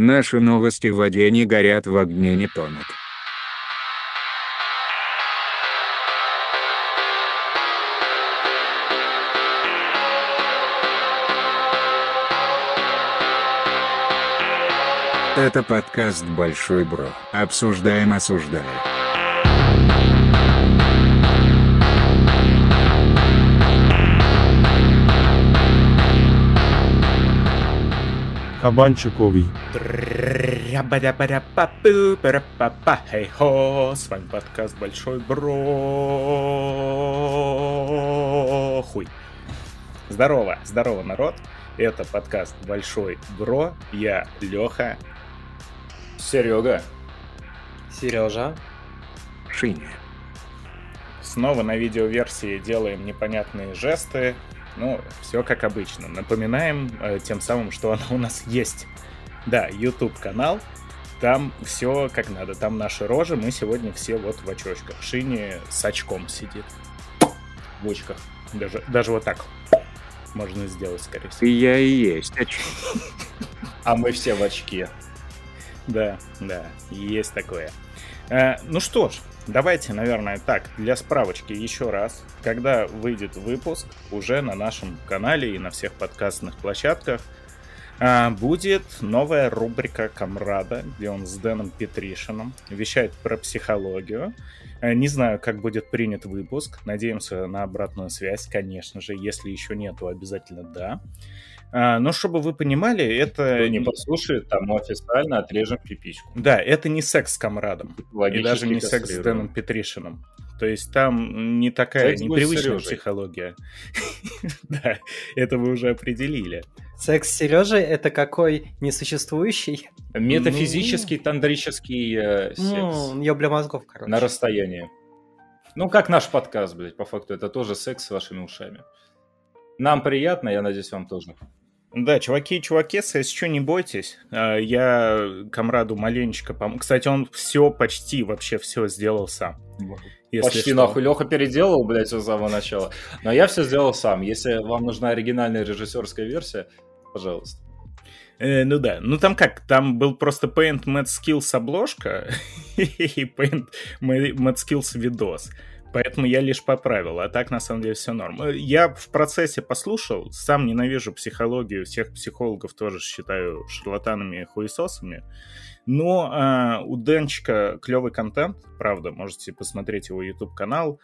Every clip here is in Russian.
Наши новости в воде не горят, в огне не тонут. Это подкаст «Большой Бро». Обсуждаем, осуждаем. Кабанчиковый. Хей-хо, с вами подкаст Большой Бро. Хуй. Здорово, здорово, народ. Это подкаст Большой Бро. Я Леха. Серега. Сережа. Шиня. Снова на видеоверсии делаем непонятные жесты. Ну, все как обычно. Напоминаем э, тем самым, что она у нас есть. Да, YouTube канал. Там все как надо. Там наши рожи. Мы сегодня все вот в очочках. Шини с очком сидит. В очках. Даже, даже вот так можно сделать, скорее всего. Ты я и есть очки. А мы все в очке. Да, да, есть такое. Э, ну что ж, давайте, наверное, так, для справочки еще раз. Когда выйдет выпуск, уже на нашем канале и на всех подкастных площадках э, будет новая рубрика Камрада, где он с Дэном Петришином вещает про психологию. Э, Не знаю, как будет принят выпуск. Надеемся на обратную связь, конечно же. Если еще нет, то обязательно да. А, Но чтобы вы понимали, это Кто не послушает, тому официально отрежем пипичку. Да, это не секс с комрадом. И Логически даже не секс с. Дэном Петришиным. То есть там не такая Секс непривычная Сережей. психология. Да, это вы уже определили. Секс с Сережей это какой несуществующий? Метафизический тандрический э, секс. Ну, ёбля мозгов, короче. На расстоянии. Ну, как наш подкаст, блядь, по факту. Это тоже секс с вашими ушами. Нам приятно, я надеюсь, вам тоже. Да, чуваки и чувакесы, если что, не бойтесь. А, Я комраду маленечко пом... Кстати, он все, почти вообще все сделал сам. Если Почти что. нахуй. Леха переделал, блядь, все с самого начала. Но я все сделал сам. Если вам нужна оригинальная режиссерская версия, пожалуйста. Э, ну да, ну там как, там был просто Paint Mad Skills обложка и Paint Mad Skills видос. Поэтому я лишь поправил, а так на самом деле все норм. Э, Я в процессе послушал, сам ненавижу психологию, всех психологов тоже считаю шарлатанами и хуесосами. Но а, у Денчика клевый контент, правда, можете посмотреть его YouTube канал.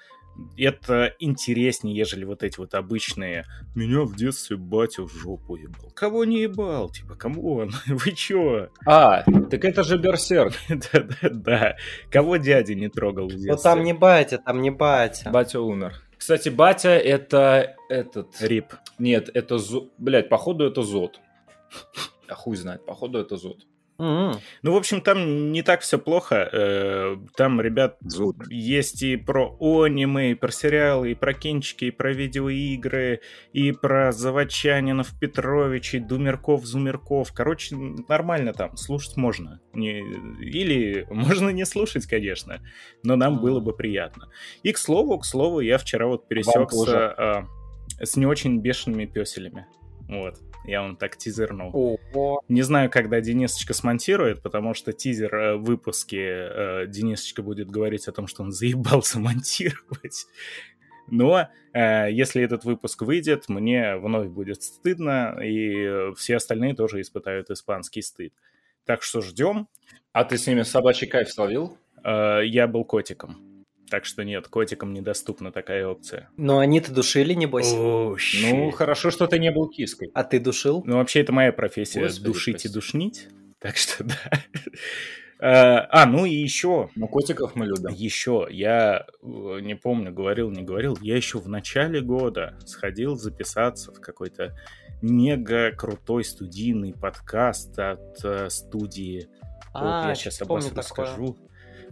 Это интереснее, ежели вот эти вот обычные «Меня в детстве батя в жопу ебал». Кого не ебал? Типа, кому он? Вы чё? А, так это же Берсерк. Да-да-да. Кого дядя не трогал в детстве? Ну там не батя, там не батя. Батя умер. Кстати, батя это этот... Рип. Нет, это зо... Блять, походу это зод. А хуй знает, походу это зод. М. Ну, в общем, там не так все плохо. Э, Там, ребят, Зуд. есть и про аниме, и про сериалы, и про кинчики, и про видеоигры, и про Заводчанинов, Петровичей, Думерков, Зумерков. Короче, нормально там, слушать можно. Не- Или можно не слушать, конечно, но нам было бы приятно. И, к слову, к слову, я вчера вот пересекся а, с не очень бешеными песелями. Вот, я вам так тизернул. Ого. Не знаю, когда Денисочка смонтирует, потому что тизер э, в выпуске э, Денисочка будет говорить о том, что он заебался монтировать. Но э, если этот выпуск выйдет, мне вновь будет стыдно, и все остальные тоже испытают испанский стыд. Так что ждем. А ты с ними собачий кайф словил? Э, я был котиком. Так что нет, котикам недоступна такая опция. Но они-то душили, небось. О, Ну, хорошо, что ты не был киской. А ты душил? Ну, вообще, это моя профессия Господи, душить прости. и душнить. Так что да. Э, А, ну и еще, Ну, котиков мы любим. еще, я э, не помню, говорил, не говорил, я еще в начале года сходил записаться в какой-то мега крутой студийный подкаст от э, студии. вот А, я сейчас об этом такое. расскажу.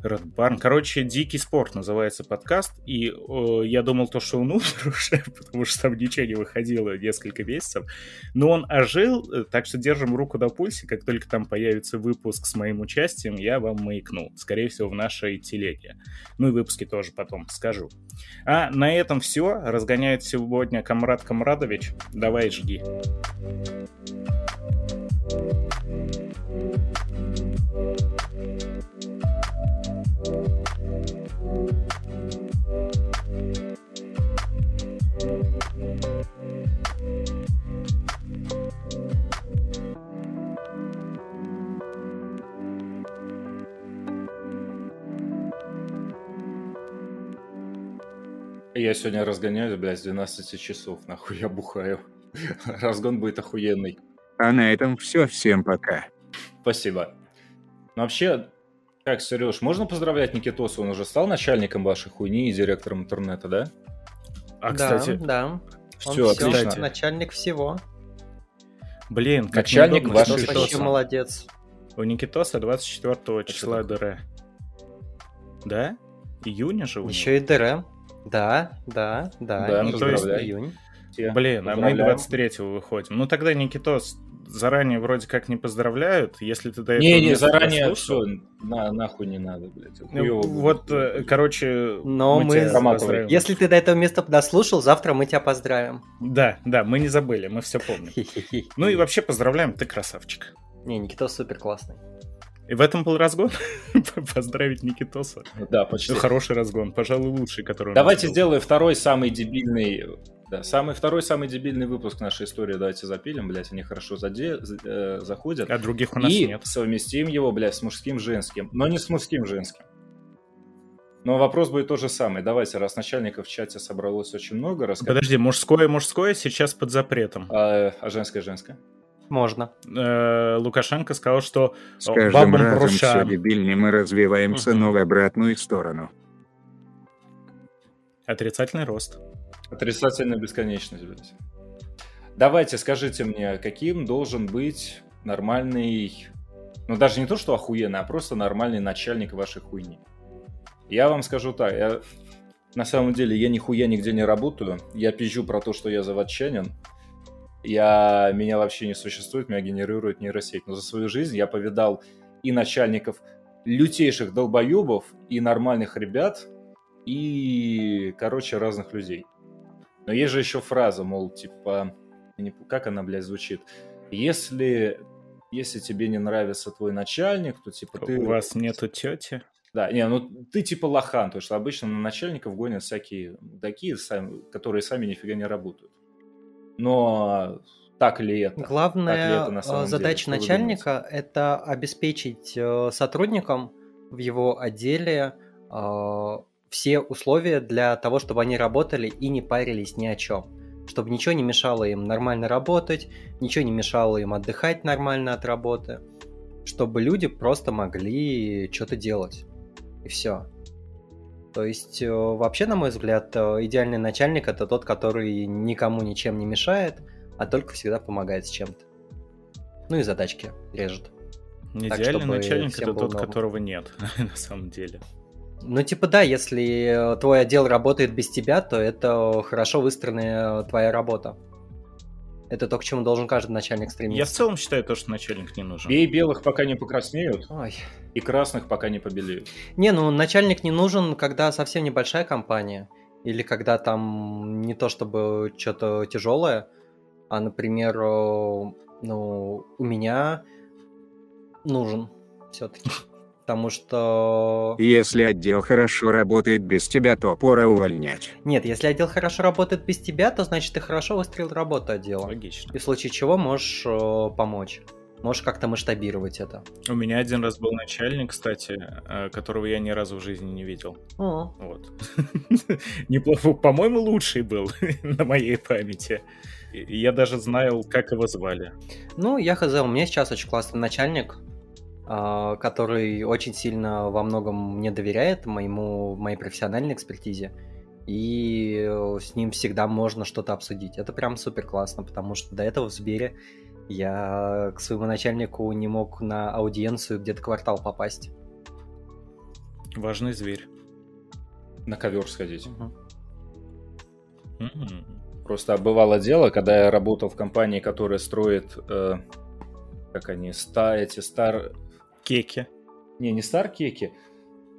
Red Barn. Короче, Дикий спорт называется подкаст. И э, я думал то, что он умер уже, потому что там ничего не выходило несколько месяцев. Но он ожил, э, так что держим руку на пульсе. Как только там появится выпуск с моим участием, я вам маякну. Скорее всего, в нашей телеге. Ну и выпуски тоже потом скажу. А на этом все. Разгоняет сегодня Камрад Камрадович. Давай, жги. Я сегодня разгоняюсь, блядь, с 12 часов, нахуй я бухаю. Разгон будет охуенный. А на этом все. Всем пока. Спасибо. Но вообще, как, Сереж, можно поздравлять Никитоса? Он уже стал начальником вашей хуйни и директором интернета, да? А, кстати, Да, Он Все, всё, отлично. начальник всего. блин, как Начальник неудобно, вашей вообще молодец. У Никитоса 24 числа ДР. Да? Июня же у него? Еще и ДР. Да, да, да. Да, июнь, поздравляю. июнь. Все. Блин, а мы Поздравляем. 23-го выходим. Ну тогда Никитос заранее вроде как не поздравляют, если ты до этого Не, не, места заранее все, на, нахуй не надо, блядь. Ну, Вот, будет. э, короче, Но мы поздравим. Если ты до этого места дослушал, завтра мы тебя поздравим. Да, да, мы не забыли, мы все помним. Ну и вообще поздравляем, ты красавчик. Не, Никитос супер классный. И в этом был разгон. Поздравить Никитоса. Да, почти. Ну, хороший разгон, пожалуй, лучший, который Давайте сделаем второй самый дебильный... Да, самый, второй самый дебильный выпуск нашей истории. Давайте запилим, блядь, они хорошо заде, за- э, заходят. А других у нас и нет. совместим его, блядь, с мужским женским. Но не с мужским женским. Но вопрос будет тот же самый. Давайте, раз начальников в чате собралось очень много, расскажите. Подожди, мужское мужское сейчас под запретом. А, а женское женское? Можно. Э, Лукашенко сказал, что С каждым бабам разом Прушан. все дебильнее мы развиваемся, Мгм. но в обратную сторону. отрицательный рост. Отрицательная бесконечность, блядь. Давайте, скажите мне, каким должен быть нормальный... Ну, даже не то, что охуенный, а просто нормальный начальник вашей хуйни. Я вам скажу так, я... На самом деле, я нихуя нигде не работаю. Я пизжу про то, что я заводчанин. Я... Меня вообще не существует, меня генерирует нейросеть. Но за свою жизнь я повидал и начальников лютейших долбоебов, и нормальных ребят, и, короче, разных людей. Но есть же еще фраза, мол, типа, как она, блядь, звучит? Если, если тебе не нравится твой начальник, то типа ты... У вас нету тети? Да, не, ну ты типа лохан, потому что обычно на начальников гонят всякие такие, сами, которые сами нифига не работают. Но так ли это? Так ли Главная это на э, самом деле? задача Что вы начальника это обеспечить э, сотрудникам в его отделе э, все условия для того, чтобы они работали и не парились ни о чем. Чтобы ничего не мешало им нормально работать, ничего не мешало им отдыхать нормально от работы. Чтобы люди просто могли что-то делать. И все. То есть, э, вообще, на мой взгляд, э, идеальный начальник это тот, который никому ничем не мешает, а только всегда помогает с чем-то. Ну и задачки режет. Идеальный чтобы начальник это тот, норм. которого нет, на самом деле. Ну, типа, да, если э, твой отдел работает без тебя, то это хорошо выстроенная э, твоя работа. Это то, к чему должен каждый начальник Я в стремиться. целом считаю то, что начальник не нужен. Бей белых, пока не покраснеют, Ой. и красных, пока не побелеют. Не, ну начальник не нужен, когда совсем небольшая компания. Или когда там не то чтобы что-то тяжелое, а, например, э, ну, у меня нужен все-таки. Потому что... Если отдел хорошо работает без тебя, то пора увольнять. Нет, если отдел хорошо работает без тебя, то значит ты хорошо выстроил работу отдела. Логично. И в случае чего можешь э, помочь. Можешь как-то масштабировать это. У меня один раз был начальник, кстати, э, которого я ни разу в жизни не видел. О, Вот. Неплохо. По-моему, лучший был на моей памяти. Я даже знал, как его звали. Ну, я хз, у меня сейчас очень классный начальник, который очень сильно во многом мне доверяет моему, моей профессиональной экспертизе. И э, с ним всегда можно что-то обсудить. Это прям супер классно, потому что до этого в Сбере я к своему начальнику не мог на аудиенцию где-то квартал попасть. Важный зверь. На ковер сходить. Мгм. М. Просто бывало дело, когда я работал в компании, которая строит, э, как они, ста, эти стар... Кеки. Не, не Старкеки,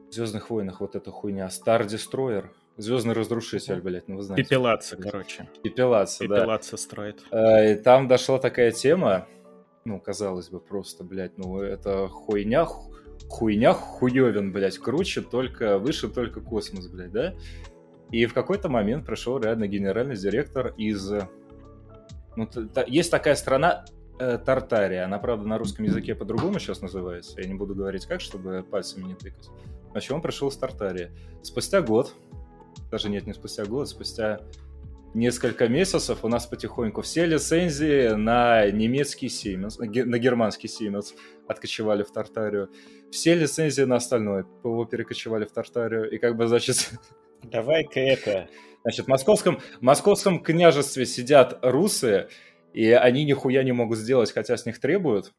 в Звездных войнах вот эта хуйня, Star Destroyer, Звездный разрушитель, блядь, ну вы знаете. Пепелаться, короче. Пепелаться, да. Пепелаться строит. Э, и там дошла такая тема, ну, казалось бы, просто, блядь, ну, это хуйня, ху- хуйня хуёвин, блядь, круче только, выше только космос, блядь, да? И в какой-то момент пришел реально генеральный директор из... Ну, та- есть такая страна Тартария, она, правда, на русском языке по-другому сейчас называется, я не буду говорить как, чтобы пальцами не тыкать. Значит, он пришел из Тартарии. Спустя год даже нет, не спустя год, спустя несколько месяцев у нас потихоньку все лицензии на немецкий Siemens, на германский Siemens откочевали в Тартарию. Все лицензии на остальное ПВО перекочевали в Тартарию. И как бы, значит... Давай-ка это... Значит, в московском, в московском княжестве сидят русы, и они нихуя не могут сделать, хотя с них требуют,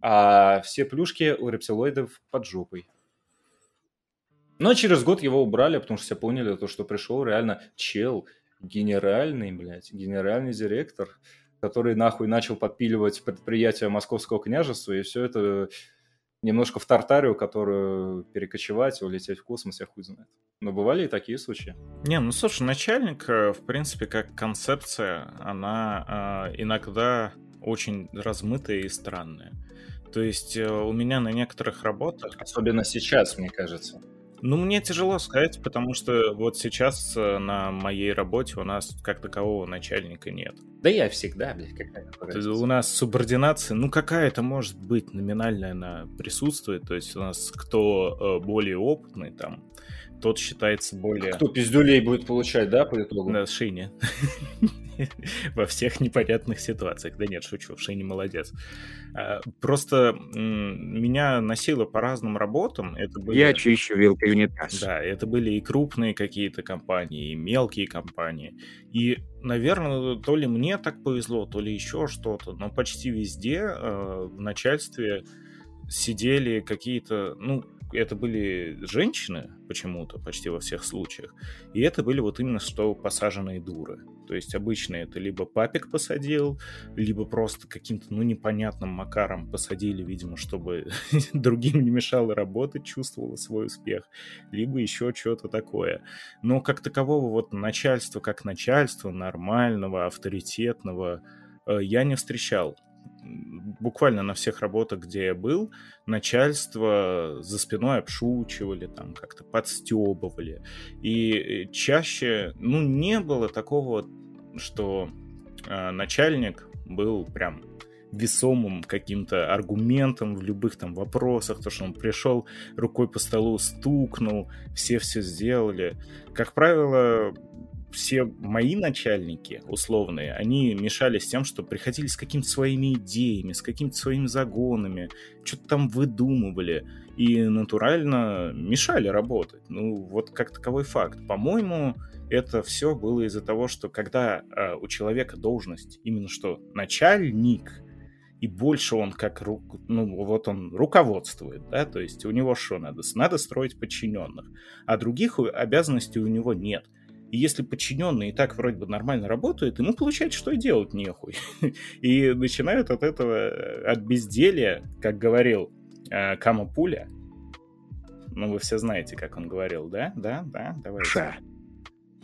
а все плюшки у рептилоидов под жопой. Но через год его убрали, потому что все поняли, то, что пришел реально чел, генеральный, блядь, генеральный директор, который нахуй начал подпиливать предприятия Московского княжества, и все это немножко в Тартарию, которую перекочевать, улететь в космос, я хуй знает. Но бывали и такие случаи. Не, ну слушай, начальник, э, в принципе, как концепция, она э, иногда очень размытая и странная. То есть э, у меня на некоторых работах... Особенно сейчас, мне кажется. Ну, мне тяжело сказать, потому что вот сейчас э, на моей работе у нас как такового начальника нет. Да я всегда, блядь, какая У нас субординация, ну какая-то может быть номинальная, она присутствует. То есть у нас кто э, более опытный там, тот считается более... Кто пиздюлей будет получать, да, по итогу? На шине. Во всех непонятных ситуациях. Да нет, шучу, Шине молодец. А, просто меня носило по разным работам. Это были... Я чищу вилкой унитаз. Да, это были и крупные какие-то компании, и мелкие компании. И, наверное, то ли мне так повезло, то ли еще что-то, но почти везде э, в начальстве сидели какие-то, ну, это были женщины почему-то почти во всех случаях. И это были вот именно что посаженные дуры. То есть обычно это либо папик посадил, либо просто каким-то, ну, непонятным макаром посадили, видимо, чтобы другим не мешало работать, чувствовало свой успех, либо еще что-то такое. Но как такового вот начальства, как начальства, нормального, авторитетного, э, я не встречал буквально на всех работах, где я был, начальство за спиной обшучивали, там как-то подстебывали. И э, чаще, ну, не было такого, что э, начальник был прям весомым каким-то аргументом в любых там вопросах, то, что он пришел, рукой по столу стукнул, все все сделали. Как правило, все мои начальники условные, они мешались тем, что приходили с какими-то своими идеями, с какими-то своими загонами, что-то там выдумывали и натурально мешали работать. Ну, вот как таковой факт. По-моему, это все было из-за того, что когда э, у человека должность именно что начальник, и больше он как, ну, вот он руководствует, да, то есть у него что надо? Надо строить подчиненных, а других обязанностей у него нет – и если подчиненные и так вроде бы нормально работают, ему получается, что и делать нехуй. И начинают от этого, э, от безделия, как говорил э, Кама Пуля. Ну, вы все знаете, как он говорил, да? Да, да, давайте. Ша.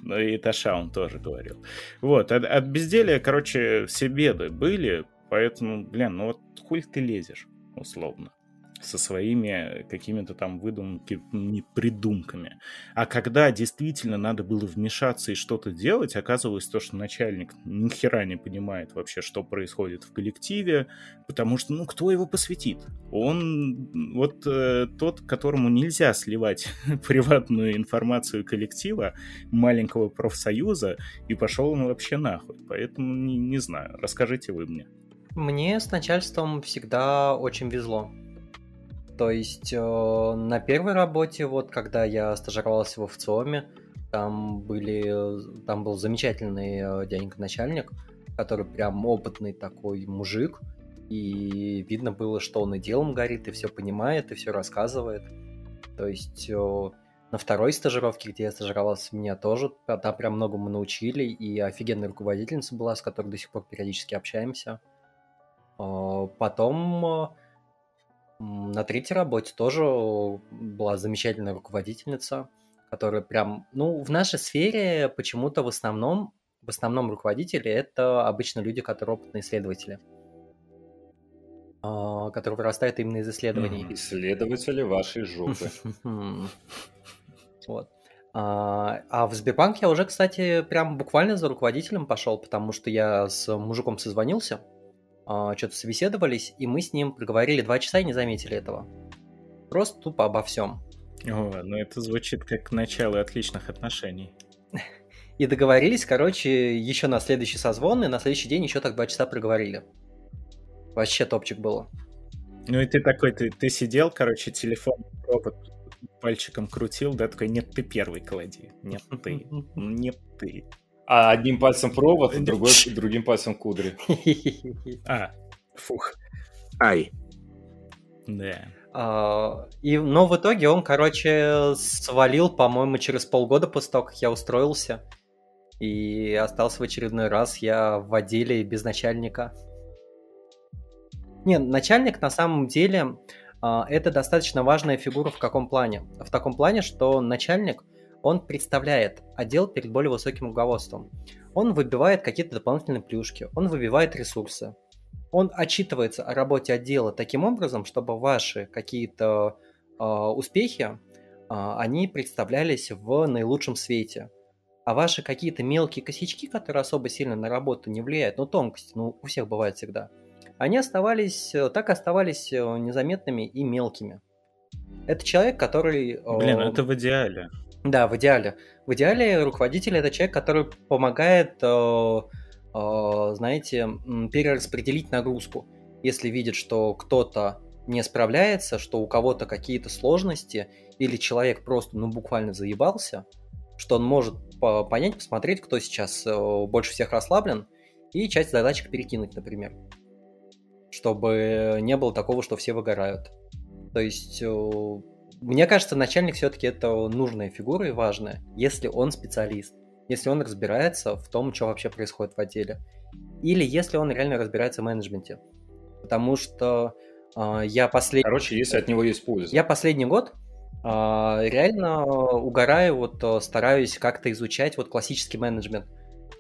Ну и Таша он тоже говорил. Вот, от, от безделия, короче, все беды были, поэтому, блин, ну вот хуй ты лезешь, условно со своими какими-то там выдумками, придумками. А когда действительно надо было вмешаться и что-то делать, оказывалось то, что начальник ни хера не понимает вообще, что происходит в коллективе, потому что, ну, кто его посвятит? Он вот э, тот, которому нельзя сливать приватную информацию коллектива, маленького профсоюза, и пошел он вообще нахуй. Поэтому не, не знаю, расскажите вы мне. Мне с начальством всегда очень везло. То есть э, на первой работе, вот когда я стажировался в ВЦИОМе, там были, там был замечательный э, дяденька начальник, который прям опытный такой мужик, и видно было, что он и делом горит, и все понимает, и все рассказывает. То есть э, на второй стажировке, где я стажировался, меня тоже там прям многому научили, и офигенная руководительница была, с которой до сих пор периодически общаемся. Э, потом э, на третьей работе тоже была замечательная руководительница, которая прям, ну, в нашей сфере почему-то в основном, в основном руководители это обычно люди, которые опытные исследователи, а, которые вырастают именно из исследований. Исследователи вашей жопы. Вот. А, а в Сбербанк я уже, кстати, прям буквально за руководителем пошел, потому что я с мужиком созвонился, что-то собеседовались, и мы с ним проговорили два часа и не заметили этого. Просто тупо обо всем. О, ну это звучит как начало отличных отношений. И договорились, короче, еще на следующий созвон, и на следующий день еще так два часа проговорили. Вообще топчик было. Ну и ты такой, ты, ты сидел, короче, телефон, робот пальчиком крутил, да, такой, нет, ты первый клади, нет, ты, нет, ты. А одним пальцем провод, другой, другим пальцем кудри. А, фух. Ай. Да. А, и, но в итоге он, короче, свалил, по-моему, через полгода после того, как я устроился. И остался в очередной раз я в отделе без начальника. Не, начальник на самом деле а, это достаточно важная фигура в каком плане? В таком плане, что начальник, он представляет отдел перед более высоким руководством. Он выбивает какие-то дополнительные плюшки, он выбивает ресурсы. Он отчитывается о работе отдела таким образом, чтобы ваши какие-то э, успехи, э, они представлялись в наилучшем свете. А ваши какие-то мелкие косячки, которые особо сильно на работу не влияют, ну тонкости, ну у всех бывает всегда – они оставались, э, так оставались э, незаметными и мелкими. Это человек, который... Э, Блин, это в идеале. Да, в идеале. В идеале руководитель это человек, который помогает, знаете, перераспределить нагрузку. Если видит, что кто-то не справляется, что у кого-то какие-то сложности, или человек просто, ну, буквально заебался, что он может понять, посмотреть, кто сейчас больше всех расслаблен, и часть задачек перекинуть, например чтобы не было такого, что все выгорают. То есть, э, мне кажется, начальник все-таки это нужная фигура и важная, если он специалист, если он разбирается в том, что вообще происходит в отделе, или если он реально разбирается в менеджменте. Потому что э, я последний... Короче, если от него есть польза. Я последний год э, реально угораю, вот э, стараюсь как-то изучать вот классический менеджмент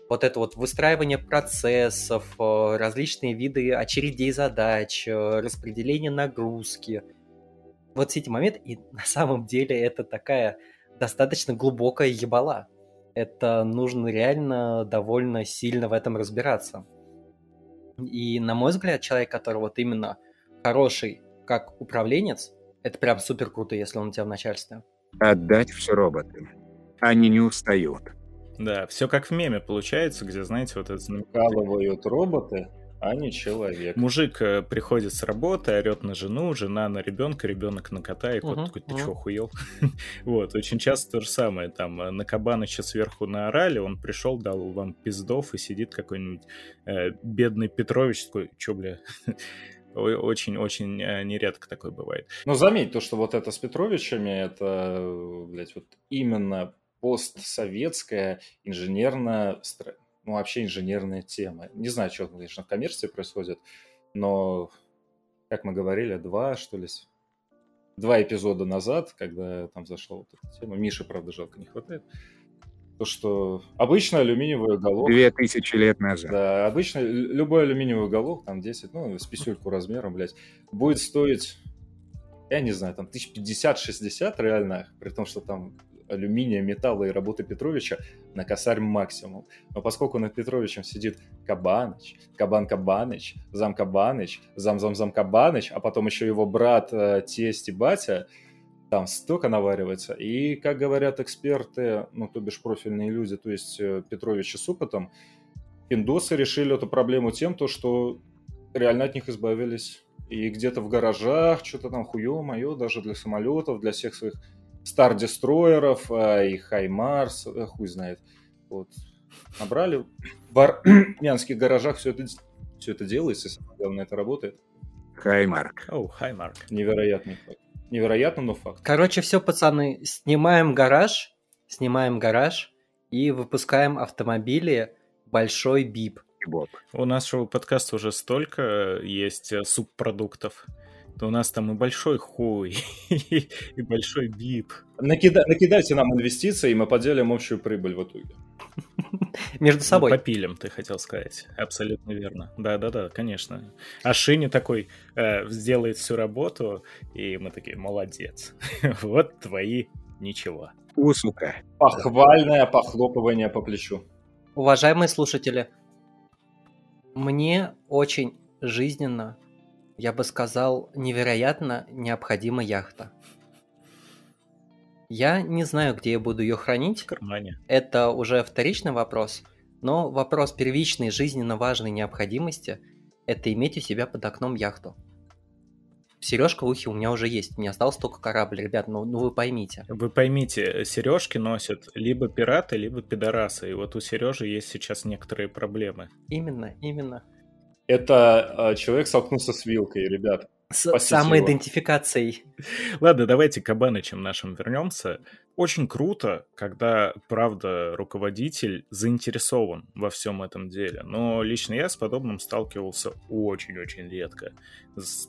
вот это вот выстраивание процессов, различные виды очередей задач, распределение нагрузки. Вот все эти моменты, и на самом деле это такая достаточно глубокая ебала. Это нужно реально довольно сильно в этом разбираться. И, на мой взгляд, человек, который вот именно хороший как управленец, это прям супер круто, если он у тебя в начальстве. Отдать все роботам. Они не устают. Да, все как в меме получается, где, знаете, вот это Вкалывают роботы, а не человек. Мужик э, приходит с работы, орет на жену, жена на ребенка, ребенок на кота, и кот uh-huh, такой, ты uh-huh. что, охуел? вот, очень часто то же самое, там, э, на Кабаныча сверху наорали, он пришел, дал вам пиздов, и сидит какой-нибудь э, бедный Петрович, такой, чё, бля, очень-очень э, нередко такое бывает. Ну, заметь то, что вот это с Петровичами, это, блядь, вот именно постсоветская инженерная, ну, вообще инженерная тема. Не знаю, что, конечно, в коммерции происходит, но, как мы говорили, два, что ли, два эпизода назад, когда там зашла вот эта тема, Миша, правда, жалко не хватает, то, что обычно алюминиевый уголок... Две тысячи лет назад. Да, обычно любой алюминиевый уголок, там 10, ну, с писюльку размером, блядь, будет стоить, я не знаю, там 1050-60 реально, при том, что там алюминия, металла и работы Петровича на косарь максимум. Но поскольку над Петровичем сидит Кабаныч, Кабан Кабаныч, Зам Кабаныч, Зам Зам Зам Кабаныч, а потом еще его брат, э, тесть и батя, там столько наваривается. И, как говорят эксперты, ну, то бишь профильные люди, то есть э, Петровичи с опытом, пиндосы решили эту проблему тем, то, что реально от них избавились. И где-то в гаражах, что-то там хуё мое, даже для самолетов, для всех своих Стар-дестройеров э, и Хаймарс, э, хуй знает. Вот. Набрали в армянских гаражах все это, все это делается, самое главное, это работает. Хаймарк. О, Хаймарк. Невероятный факт. Невероятно, но факт. Короче, все, пацаны, снимаем гараж, снимаем гараж и выпускаем автомобили большой бип. У нашего подкаста уже столько есть э, субпродуктов то у нас там и большой хуй, и большой бип. Накида... Накидайте нам инвестиции, и мы поделим общую прибыль в итоге. Между собой. Мы попилим, ты хотел сказать. Абсолютно верно. Да-да-да, конечно. А Шини такой э, сделает всю работу, и мы такие, молодец. вот твои ничего. У, сука. Похвальное похлопывание по плечу. Уважаемые слушатели, мне очень жизненно я бы сказал, невероятно необходима яхта. Я не знаю, где я буду ее хранить. В кармане. Это уже вторичный вопрос. Но вопрос первичной жизненно важной необходимости – это иметь у себя под окном яхту. Сережка в ухе у меня уже есть, мне остался только корабль, ребят, ну, ну вы поймите. Вы поймите, сережки носят либо пираты, либо пидорасы, и вот у Сережи есть сейчас некоторые проблемы. Именно, именно. Это э, человек столкнулся с вилкой, ребят. С самоидентификацией. Ладно, давайте к Кабанычам нашим вернемся. Очень круто, когда, правда, руководитель заинтересован во всем этом деле. Но лично я с подобным сталкивался очень-очень редко.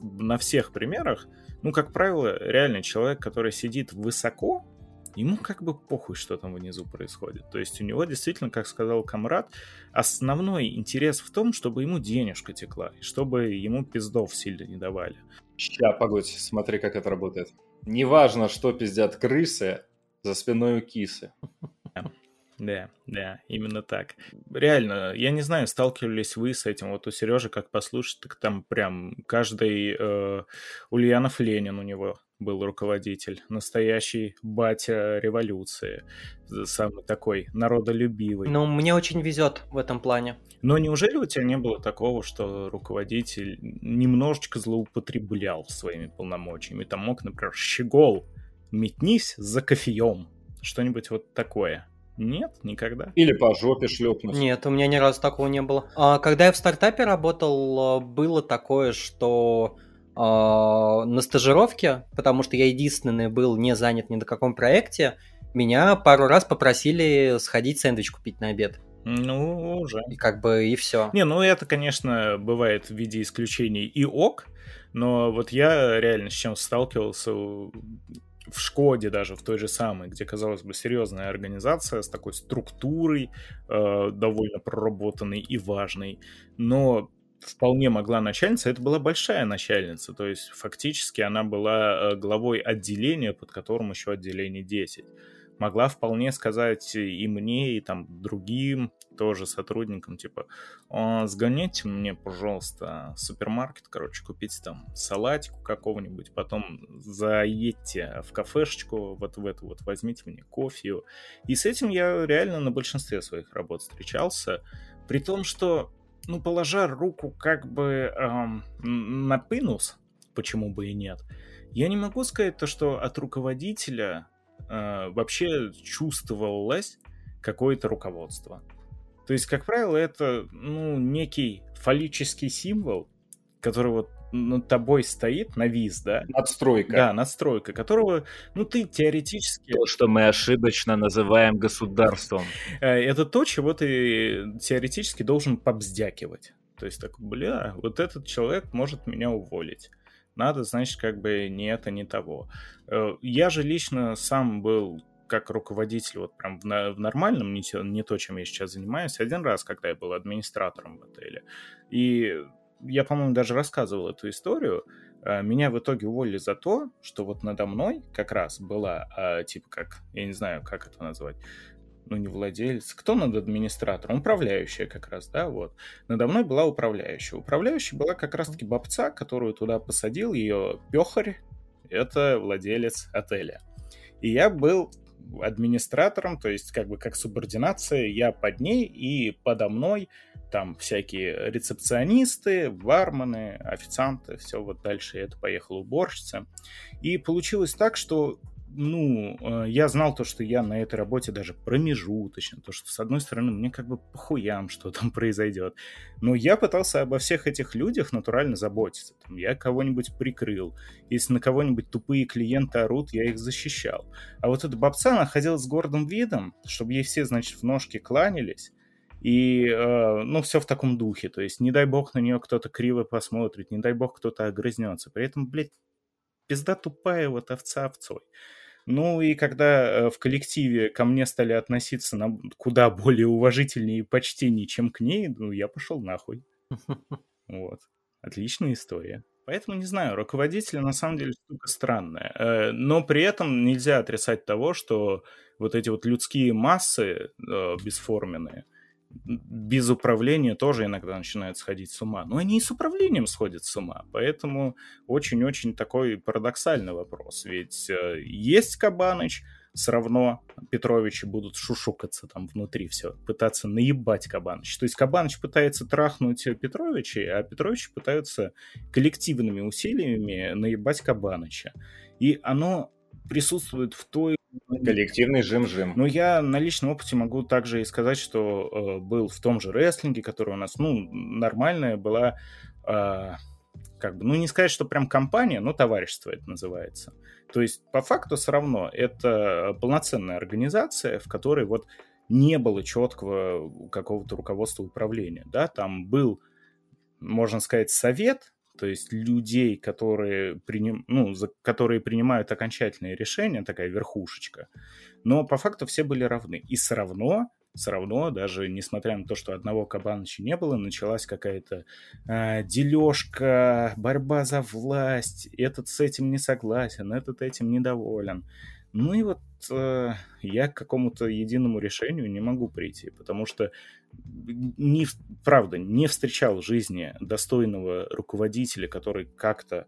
На всех примерах, ну, как правило, реально человек, который сидит высоко, ему как бы похуй, что там внизу происходит. То есть у него действительно, как сказал Камрад, основной интерес в том, чтобы ему денежка текла, и чтобы ему пиздов сильно не давали. Ща, погодь, смотри, как это работает. Неважно, что пиздят крысы, за спиной у кисы. Да, да, именно так. Реально, я не знаю, сталкивались вы с этим. Вот у Сережи, как послушать, так там прям каждый э, Ульянов Ленин у него был руководитель, настоящий батя революции, самый такой народолюбивый. Ну, мне очень везет в этом плане. Но неужели у тебя не было такого, что руководитель немножечко злоупотреблял своими полномочиями? Там мог, например, щегол, метнись за кофеем, что-нибудь вот такое. Нет, никогда. Или по жопе шлепнуть. Нет, у меня ни разу такого не было. А, когда я в стартапе работал, было такое, что на стажировке, потому что я единственный был не занят ни на каком проекте, меня пару раз попросили сходить сэндвич купить на обед. Ну, уже. И как бы и все. Не, ну это, конечно, бывает в виде исключений и ок, но вот я реально с чем сталкивался в Шкоде даже, в той же самой, где, казалось бы, серьезная организация с такой структурой, э, довольно проработанной и важной, но вполне могла начальница, это была большая начальница, то есть фактически она была э, главой отделения, под которым еще отделение 10. Могла вполне сказать и мне, и там другим тоже сотрудникам, типа, сгоните мне, пожалуйста, супермаркет, короче, купите там салатику какого-нибудь, потом заедьте в кафешечку, вот в эту вот возьмите мне кофе. И с этим я реально на большинстве своих работ встречался, при том, что ну, положа руку как бы эм, на пынус, почему бы и нет, я не могу сказать то, что от руководителя э, вообще чувствовалось какое-то руководство. То есть, как правило, это ну, некий фаллический символ, который вот над тобой стоит навис, да? Надстройка. Да, надстройка, которого, ну, ты теоретически... То, что мы ошибочно называем государством. Э, это то, чего ты теоретически должен побздякивать. То есть, так, бля, вот этот человек может меня уволить. Надо, значит, как бы не это, не того. Э, я же лично сам был как руководитель вот прям в, в нормальном, не, не то, чем я сейчас занимаюсь, один раз, когда я был администратором в отеле. И я, по-моему, даже рассказывал эту историю. А, меня в итоге уволили за то, что вот надо мной как раз была, а, типа как, я не знаю, как это назвать, ну не владелец, кто над администратором? Управляющая как раз, да, вот. Надо мной была управляющая. Управляющая была как раз-таки бабца, которую туда посадил, ее пехарь, это владелец отеля. И я был администратором, то есть как бы как субординация, я под ней и подо мной там всякие рецепционисты, бармены, официанты, все вот дальше это поехала уборщица. И получилось так, что ну, э, я знал то, что я на этой работе даже промежуточно, то, что, с одной стороны, мне как бы похуям, что там произойдет. Но я пытался обо всех этих людях натурально заботиться. Там, я кого-нибудь прикрыл. Если на кого-нибудь тупые клиенты орут, я их защищал. А вот эта бабца находилась с гордым видом, чтобы ей все, значит, в ножки кланялись, и, э, ну, все в таком духе. То есть, не дай бог на нее кто-то криво посмотрит, не дай бог кто-то огрызнется. При этом, блядь, пизда тупая вот овца овцой. Ну и когда э, в коллективе ко мне стали относиться на куда более уважительнее и почтеннее, чем к ней, ну, я пошел нахуй. Вот. Отличная история. Поэтому, не знаю, руководители на самом деле штука странная. Э, но при этом нельзя отрицать того, что вот эти вот людские массы э, бесформенные – без управления тоже иногда начинают сходить с ума. Но они и с управлением сходят с ума. Поэтому очень-очень такой парадоксальный вопрос. Ведь э, есть Кабаныч, все равно Петровичи будут шушукаться там внутри все, пытаться наебать Кабаныч. То есть Кабаныч пытается трахнуть Петровича, а Петровичи пытаются коллективными усилиями наебать Кабаныча. И оно присутствует в той... Коллективный жим-жим. Ну, я на личном опыте могу также и сказать, что э, был в том же рестлинге, который у нас, ну, нормальная была... Э, как бы, ну, не сказать, что прям компания, но товарищество это называется. То есть, по факту, все равно, это полноценная организация, в которой вот не было четкого какого-то руководства управления, да, там был, можно сказать, совет, то есть людей, которые, приним... ну, за... которые принимают окончательные решения, такая верхушечка, но по факту все были равны. И все равно, все равно, даже несмотря на то, что одного Кабаныча не было, началась какая-то э, дележка, борьба за власть, этот с этим не согласен, этот этим недоволен. Ну и вот э, я к какому-то единому решению не могу прийти, потому что, не, правда, не встречал в жизни достойного руководителя, который как-то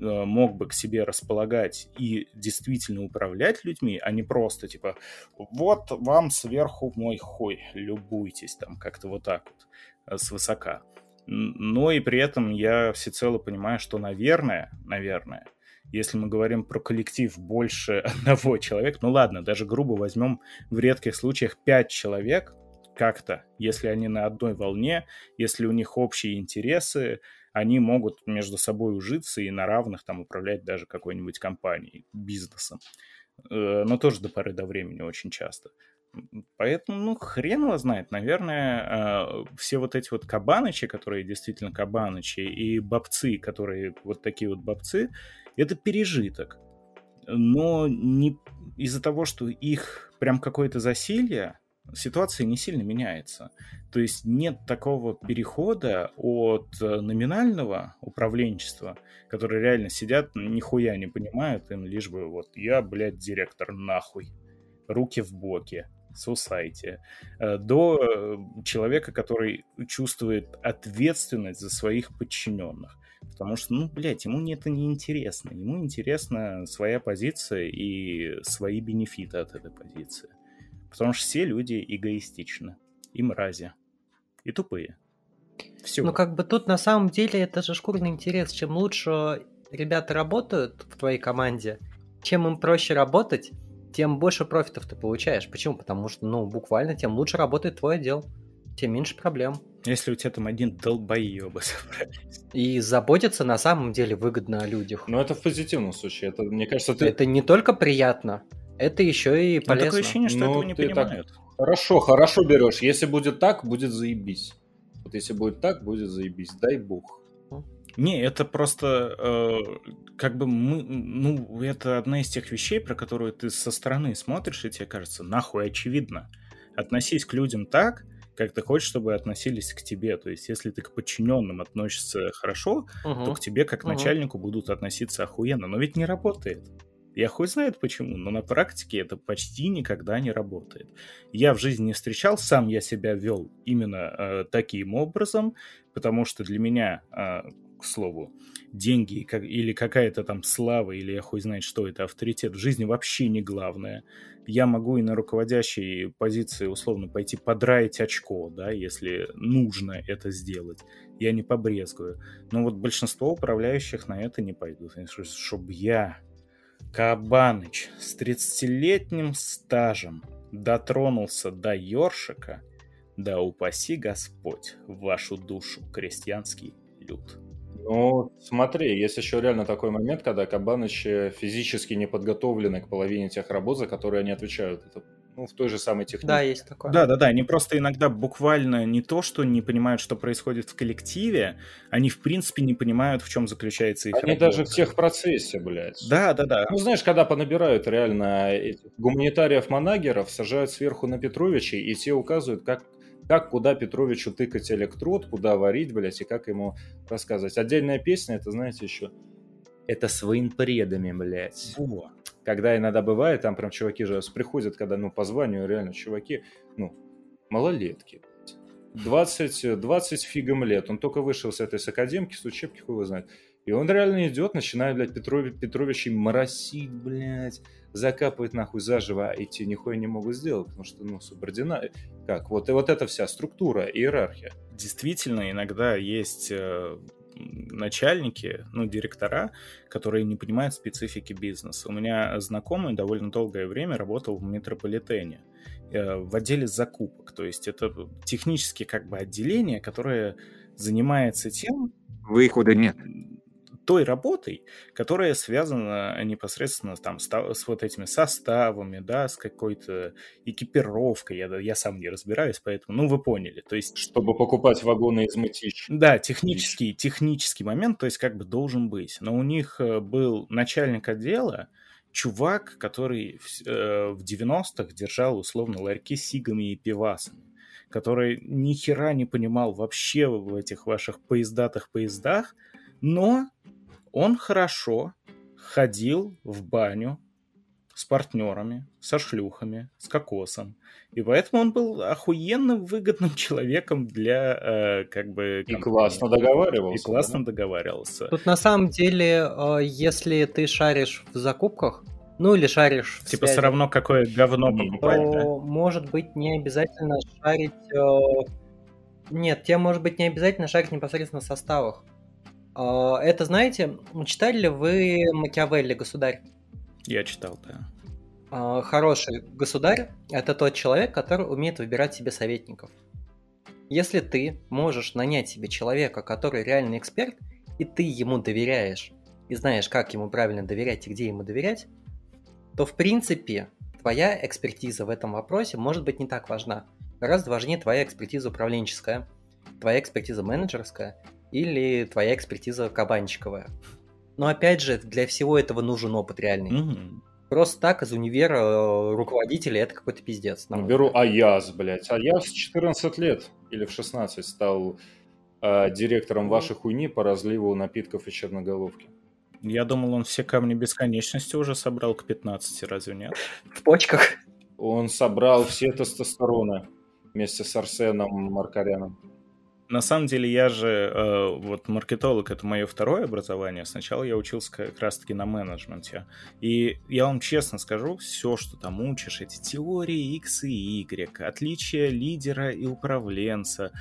э, мог бы к себе располагать и действительно управлять людьми, а не просто типа вот вам сверху мой хуй, любуйтесь там как-то вот так вот э, свысока. Но и при этом я всецело понимаю, что, наверное, наверное, если мы говорим про коллектив больше одного человека, ну ладно, даже грубо возьмем в редких случаях пять человек, как-то, если они на одной волне, если у них общие интересы, они могут между собой ужиться и на равных там управлять даже какой-нибудь компанией, бизнесом. Э, но тоже до поры до времени очень часто. Поэтому, ну, хрен его знает. Наверное, э, все вот эти вот кабанычи, которые действительно кабанычи, и бобцы, которые вот такие вот бобцы, это пережиток. Но не из-за того, что их прям какое-то засилье, ситуация не сильно меняется. То есть нет такого перехода от э, номинального управленчества, которые реально сидят, нихуя не понимают, им лишь бы вот я, блядь, директор, нахуй. Руки в боки, сусайте. Э, до э, человека, который чувствует ответственность за своих подчиненных. Потому что, ну, блядь, ему это не интересно. Ему интересна своя позиция и свои бенефиты от этой позиции. Потому что все люди эгоистичны. И мрази. И тупые. Все. Ну, как бы тут на самом деле это же шкурный интерес. Чем лучше ребята работают в твоей команде, чем им проще работать, тем больше профитов ты получаешь. Почему? Потому что, ну, буквально, тем лучше работает твой отдел тем меньше проблем. Если у тебя там один долбоеба собрались. И заботиться на самом деле выгодно о людях. Ну, это в позитивном случае. Это, мне кажется, ты... Это не только приятно, это еще и полезно. Ну, такое ощущение, что ну, этого не понимают. Так... Хорошо, хорошо берешь. Если будет так, будет заебись. Вот если будет так, будет заебись. Дай бог. Не, это просто э, как бы мы, ну, это одна из тех вещей, про которую ты со стороны смотришь, и тебе кажется, нахуй очевидно. Относись к людям так, как ты хочешь, чтобы относились к тебе. То есть, если ты к подчиненным относишься хорошо, угу. то к тебе как к начальнику будут относиться охуенно. Но ведь не работает. Я хуй знает почему, но на практике это почти никогда не работает. Я в жизни не встречал, сам я себя вел именно э, таким образом, потому что для меня, э, к слову, деньги как, или какая-то там слава, или я хуй знает, что это, авторитет в жизни вообще не главное я могу и на руководящей позиции условно пойти подраить очко, да, если нужно это сделать. Я не побрезгую. Но вот большинство управляющих на это не пойдут. Чтобы я, Кабаныч, с 30-летним стажем дотронулся до ёршика, да упаси Господь вашу душу, крестьянский люд. Ну, смотри, есть еще реально такой момент, когда Кабаныч физически не подготовлены к половине тех работ, за которые они отвечают. Это ну, в той же самой технике. Да, есть такое. Да, да, да. Они просто иногда буквально не то, что не понимают, что происходит в коллективе, они в принципе не понимают, в чем заключается их Они работа. даже в техпроцессе, блядь. Да, да, да. Ну, знаешь, когда понабирают реально гуманитариев-манагеров, сажают сверху на Петровичей, и те указывают, как как куда Петровичу тыкать электрод, куда варить, блядь, и как ему рассказывать. Отдельная песня, это, знаете, еще... Это своим предами, блядь. Во. Когда иногда бывает, там прям чуваки же приходят, когда, ну, по званию реально чуваки, ну, малолетки. 20, 20 фигом лет. Он только вышел с этой с академки, с учебки, хуй его знает. И он реально идет, начинает, блядь, Петров... Петровичей моросить, блядь, закапывать нахуй заживо, а эти нихуя не могут сделать, потому что, ну, субордина... Как? Вот, и вот эта вся структура, иерархия. Действительно, иногда есть э, начальники, ну, директора, которые не понимают специфики бизнеса. У меня знакомый довольно долгое время работал в метрополитене э, в отделе закупок. То есть это технически как бы отделение, которое занимается тем... Выхода нет той работой, которая связана непосредственно там с, с вот этими составами, да, с какой-то экипировкой. Я, я сам не разбираюсь, поэтому, ну, вы поняли. То есть... Чтобы покупать вагоны из мытищ. Да, технический, технический момент, то есть как бы должен быть. Но у них э, был начальник отдела, чувак, который в, э, в 90-х держал условно ларьки с сигами и пивасами который ни хера не понимал вообще в этих ваших поездатых поездах, но он хорошо ходил в баню с партнерами, со шлюхами, с кокосом. И поэтому он был охуенно выгодным человеком для э, как бы... Компании. И классно договаривался. И классно да? договаривался. Тут на самом деле, э, если ты шаришь в закупках, ну или шаришь в Типа связи, все равно какое говно покупать, то, да? может быть не обязательно шарить... Э, нет, тебе может быть не обязательно шарить непосредственно в составах. А, это, знаете, читали ли вы Макиавелли «Государь»? Я читал, да. А, хороший государь – это тот человек, который умеет выбирать себе советников. Если ты можешь нанять себе человека, который реальный эксперт, и ты ему доверяешь, и знаешь, как ему правильно доверять и где ему доверять, то, в принципе, твоя экспертиза в этом вопросе может быть не так важна. Гораздо важнее твоя экспертиза управленческая, твоя экспертиза менеджерская или твоя экспертиза кабанчиковая. Но опять же, для всего этого нужен опыт реальный. Угу. Просто так из универа э, руководителя это какой-то пиздец. Ну, беру Аяз, блядь. Аяз в 14 лет или в 16 стал э, директором вашей хуйни по разливу напитков и черноголовки. Я думал, он все камни бесконечности уже собрал к 15, разве нет? В почках? Он собрал все тестостероны вместе с Арсеном Маркаряном. На самом деле я же, э, вот маркетолог это мое второе образование. Сначала я учился как раз-таки на менеджменте. И я вам честно скажу, все, что там учишь, эти теории X и Y, отличия лидера и управленца,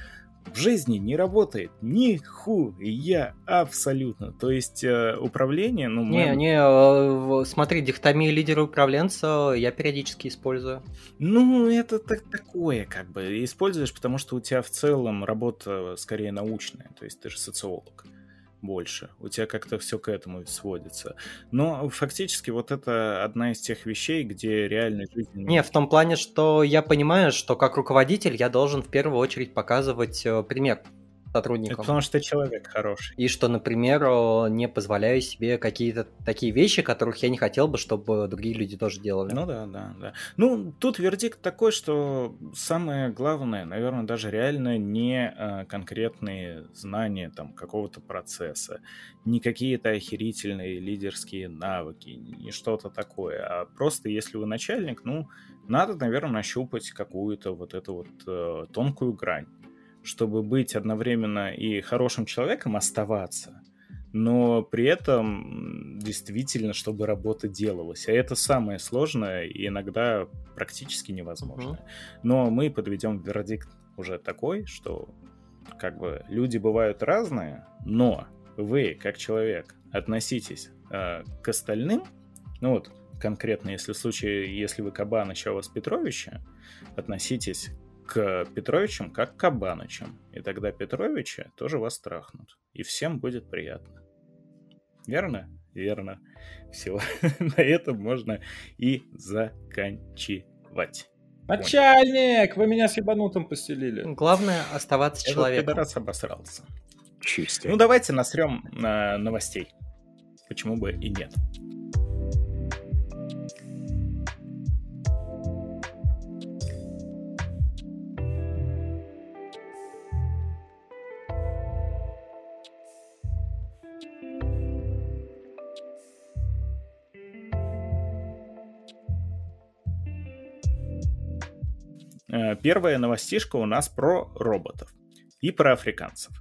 в жизни не работает ни ху я абсолютно. То есть э, управление, ну... Не, мы... не, э, смотри, дихотомия лидера-управленца я периодически использую. Ну, это так, такое, как бы, используешь, потому что у тебя в целом работа скорее научная, то есть ты же социолог больше. У тебя как-то все к этому сводится. Но фактически вот это одна из тех вещей, где реально жизнь... Не, в том плане, что я понимаю, что как руководитель я должен в первую очередь показывать э, пример сотрудникам. Это потому что человек хороший. И что, например, не позволяю себе какие-то такие вещи, которых я не хотел бы, чтобы другие люди тоже делали. Ну да, да, да. Ну, тут вердикт такой, что самое главное, наверное, даже реально не а, конкретные знания там какого-то процесса, не какие-то охерительные лидерские навыки, не что-то такое, а просто если вы начальник, ну, надо, наверное, нащупать какую-то вот эту вот э, тонкую грань чтобы быть одновременно и хорошим человеком, оставаться, но при этом действительно, чтобы работа делалась. А это самое сложное и иногда практически невозможно. Uh-huh. Но мы подведем вердикт уже такой, что как бы люди бывают разные, но вы, как человек, относитесь э, к остальным, ну вот конкретно, если в случае, если вы Кабаныч, а у вас Петровича, относитесь к Петровичам как к Кабанычам. И тогда Петровича тоже вас трахнут. И всем будет приятно. Верно? Верно. Все. На этом можно и заканчивать. Начальник! Вы меня с ебанутым постелили. Главное оставаться человеком. Я раз обосрался. Чистый. Ну давайте насрем на новостей. Почему бы и нет. Первая новостишка у нас про роботов и про африканцев.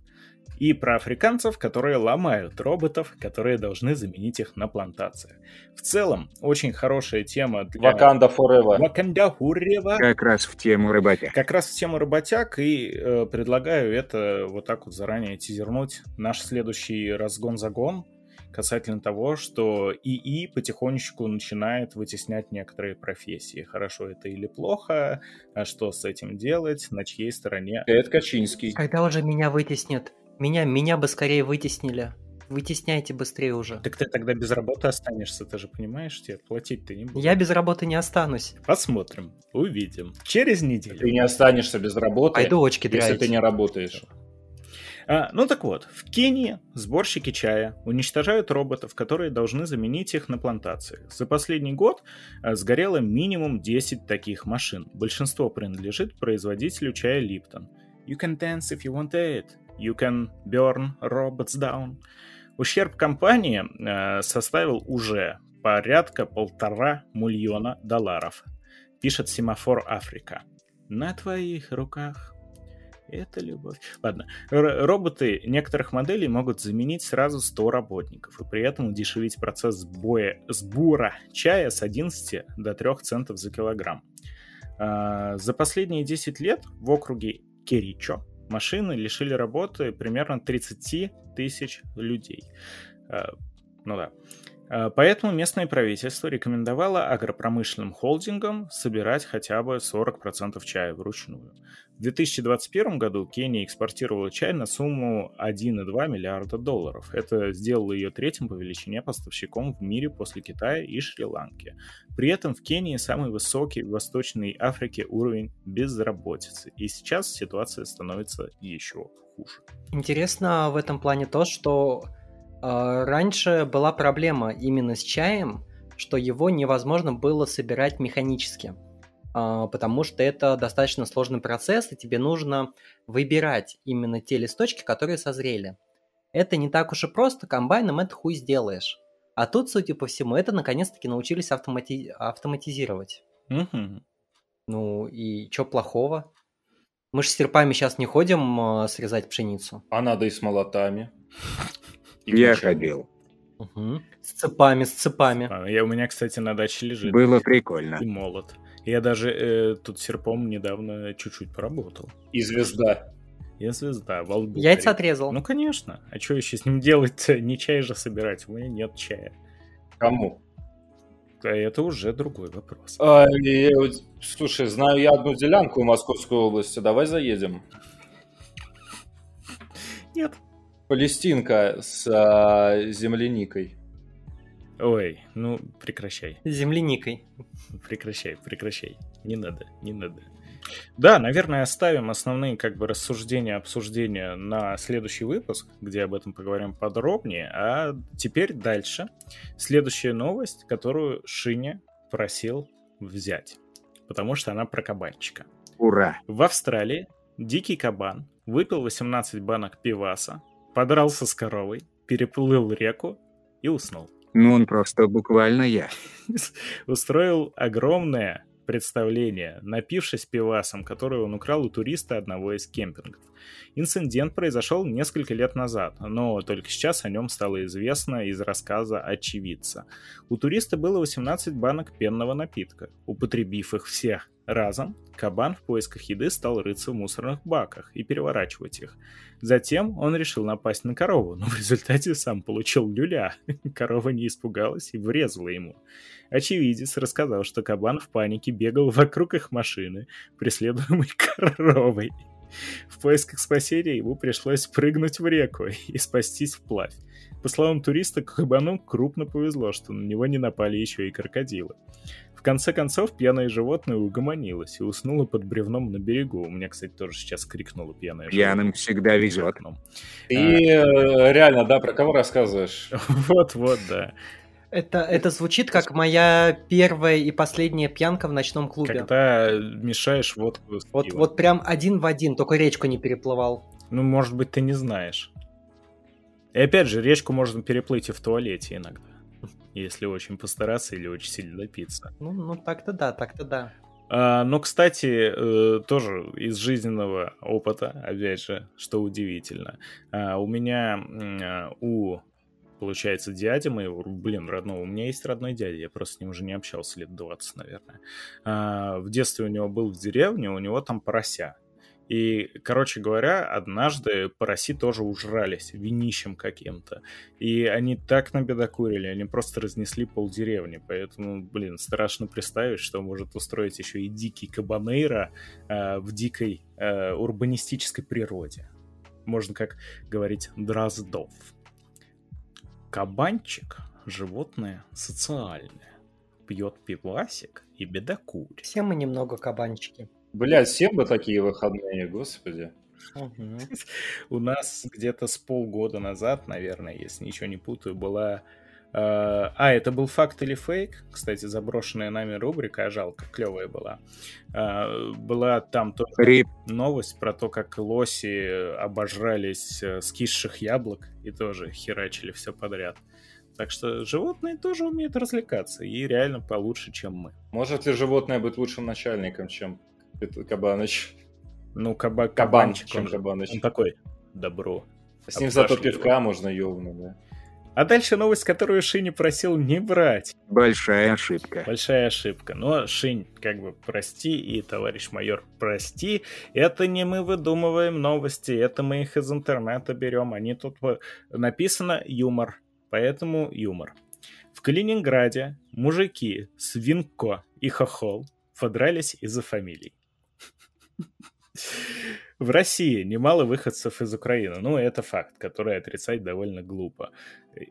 И про африканцев, которые ломают роботов, которые должны заменить их на плантациях. В целом, очень хорошая тема для... Ваканда Forever. Ваканда Forever. Как раз в тему работяг. Как раз в тему работяг, и э, предлагаю это вот так вот заранее тизернуть. Наш следующий разгон-загон касательно того, что ИИ потихонечку начинает вытеснять некоторые профессии. Хорошо это или плохо, а что с этим делать, на чьей стороне. Это Качинский. Когда уже меня вытеснят? Меня, меня бы скорее вытеснили. Вытесняйте быстрее уже. Так ты тогда без работы останешься, ты же понимаешь, тебе платить ты не будешь. Я без работы не останусь. Посмотрим, увидим. Через неделю. Ты не останешься без работы, Пойду очки если драть. ты не работаешь. А, ну так вот, в Кении сборщики чая уничтожают роботов, которые должны заменить их на плантациях. За последний год а, сгорело минимум 10 таких машин. Большинство принадлежит производителю чая Липтон. You can dance if you want it. You can burn robots down. Ущерб компании а, составил уже порядка полтора миллиона долларов. Пишет Семафор Африка. На твоих руках это любовь. Ладно. Р- роботы некоторых моделей могут заменить сразу 100 работников и при этом удешевить процесс сбоя, сбора чая с 11 до 3 центов за килограмм. А, за последние 10 лет в округе Керичо машины лишили работы примерно 30 тысяч людей. А, ну да. А, Поэтому местное правительство рекомендовало агропромышленным холдингам собирать хотя бы 40% чая вручную. В 2021 году Кения экспортировала чай на сумму 1,2 миллиарда долларов. Это сделало ее третьим по величине поставщиком в мире после Китая и Шри-Ланки. При этом в Кении самый высокий в Восточной Африке уровень безработицы. И сейчас ситуация становится еще хуже. Интересно в этом плане то, что э, раньше была проблема именно с чаем, что его невозможно было собирать механически, э, потому что это достаточно сложный процесс, и тебе нужно выбирать именно те листочки, которые созрели. Это не так уж и просто, комбайном это хуй сделаешь. А тут, судя по всему, это наконец-таки научились автомати- автоматизировать. Мгм. Ну и чё плохого? Мы же с серпами сейчас не ходим э, срезать пшеницу. А надо и с молотами. И Я ходил. Мгм. С цепами, с цепами. А, Я, у меня, кстати, на даче лежит. Было прикольно. И молот. Я даже э, тут серпом недавно чуть-чуть поработал. И звезда. Я звезда, во лбу Яйца отрезал. Ну, конечно. А что еще с ним делать-то? Не чай же собирать. У меня нет чая. Кому? А это уже другой вопрос. А, и вот, слушай, знаю я одну делянку в Московской области. Давай заедем. Нет. Палестинка с а, земляникой. Ой, ну, прекращай. Земляникой. Прекращай, прекращай. Не надо, не надо. Да, наверное, оставим основные как бы рассуждения, обсуждения на следующий выпуск, где об этом поговорим подробнее. А теперь дальше. Следующая новость, которую Шиня просил взять, потому что она про кабанчика. Ура! В Австралии дикий кабан выпил 18 банок пиваса, подрался с коровой, переплыл реку и уснул. Ну он просто буквально я. устроил огромное представление, напившись пивасом, которое он украл у туриста одного из кемпингов. Инцидент произошел несколько лет назад, но только сейчас о нем стало известно из рассказа очевидца. У туриста было 18 банок пенного напитка. Употребив их всех разом, кабан в поисках еды стал рыться в мусорных баках и переворачивать их. Затем он решил напасть на корову, но в результате сам получил люля. Корова не испугалась и врезала ему. Очевидец рассказал, что кабан в панике бегал вокруг их машины, преследуемой коровой. В поисках спасения ему пришлось прыгнуть в реку и спастись вплавь. По словам туриста, кабану крупно повезло, что на него не напали еще и крокодилы. В конце концов, пьяное животное угомонилось и уснуло под бревном на берегу. У меня, кстати, тоже сейчас крикнуло пьяное Пьяным всегда везет. И э, реально, да, про кого рассказываешь? Вот-вот, да. Это, это звучит как моя первая и последняя пьянка в ночном клубе. Когда мешаешь водку с Вот, пивом. вот прям один в один, только речку не переплывал. Ну, может быть, ты не знаешь. И опять же, речку можно переплыть и в туалете иногда. Если очень постараться или очень сильно напиться. Ну, ну так-то да, так-то да. А, но, кстати, э, тоже из жизненного опыта, опять же, что удивительно, а, у меня, а, у, получается, дяди моего, блин, родного, у меня есть родной дядя, я просто с ним уже не общался лет 20, наверное. В детстве у него был в деревне, у него там порося. И, короче говоря, однажды пороси тоже ужрались винищем каким-то. И они так набедокурили, они просто разнесли полдеревни. Поэтому, блин, страшно представить, что может устроить еще и дикий кабанейра э, в дикой э, урбанистической природе. Можно как говорить Дроздов. Кабанчик — животное социальное. Пьет пивасик и бедокурит. Все мы немного кабанчики. Блядь, всем бы такие выходные, господи. У нас где-то с полгода назад, наверное, если ничего не путаю, была... Э, а, это был факт или фейк? Кстати, заброшенная нами рубрика, а жалко, клевая была. Э, была там тоже Рип. новость про то, как лоси обожрались э, скисших яблок и тоже херачили все подряд. Так что животные тоже умеют развлекаться и реально получше, чем мы. Может ли животное быть лучшим начальником, чем это Кабаныч. Ну, каба кабанчик, чем Кабаныч. Он такой, добро. С ним зато пивка можно ёвнуть, да. А дальше новость, которую Шини просил не брать. Большая ошибка. Большая ошибка. Но, Шинь, как бы прости, и товарищ майор, прости, это не мы выдумываем новости, это мы их из интернета берем. Они тут написано юмор, поэтому юмор. В Калининграде мужики Свинко и Хохол подрались из-за фамилий. В России немало выходцев из Украины. Ну, это факт, который отрицать довольно глупо.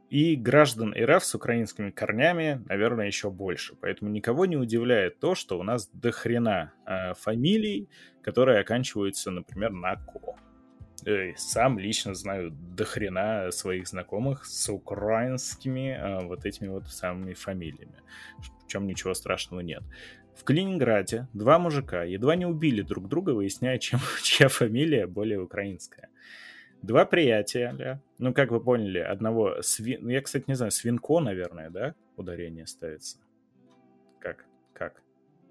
И граждан РФ с украинскими корнями, наверное, еще больше. Поэтому никого не удивляет то, что у нас дохрена э, фамилий, которые оканчиваются, например, на «ко». Э, сам лично знаю дохрена своих знакомых с украинскими э, вот этими вот самыми фамилиями. В чем ничего страшного нет. В Калининграде два мужика едва не убили друг друга, выясняя, чем, чья фамилия более украинская. Два приятеля, ну, как вы поняли, одного... Сви... Ну, я, кстати, не знаю, свинко, наверное, да, ударение ставится? Как? Как?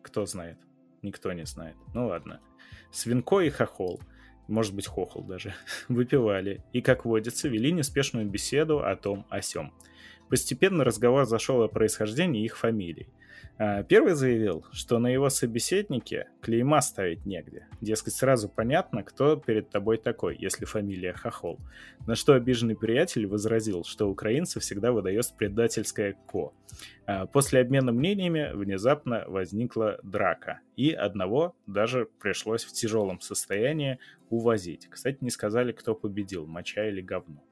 Кто знает? Никто не знает. Ну, ладно. Свинко и хохол, может быть, хохол даже, выпивали и, как водится, вели неспешную беседу о том, о сём. Постепенно разговор зашел о происхождении их фамилий. А, первый заявил, что на его собеседнике клейма ставить негде. Дескать, сразу понятно, кто перед тобой такой, если фамилия Хохол. На что обиженный приятель возразил, что украинцы всегда выдает предательское «ко». А, после обмена мнениями внезапно возникла драка, и одного даже пришлось в тяжелом состоянии увозить. Кстати, не сказали, кто победил, моча или говно.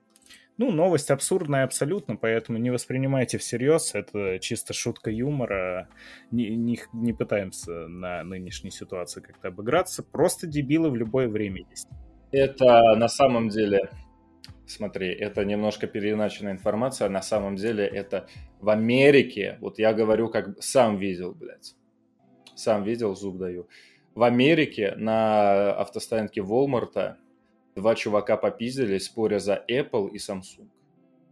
Ну, новость абсурдная абсолютно, поэтому не воспринимайте всерьез. Это чисто шутка юмора. Не, не, не пытаемся на нынешней ситуации как-то обыграться. Просто дебилы в любое время есть. Это на самом деле... Смотри, это немножко переиначенная информация. На самом деле это в Америке, вот я говорю, как сам видел, блядь. Сам видел, зуб даю. В Америке на автостоянке Волмарта два чувака попиздили, споря за Apple и Samsung.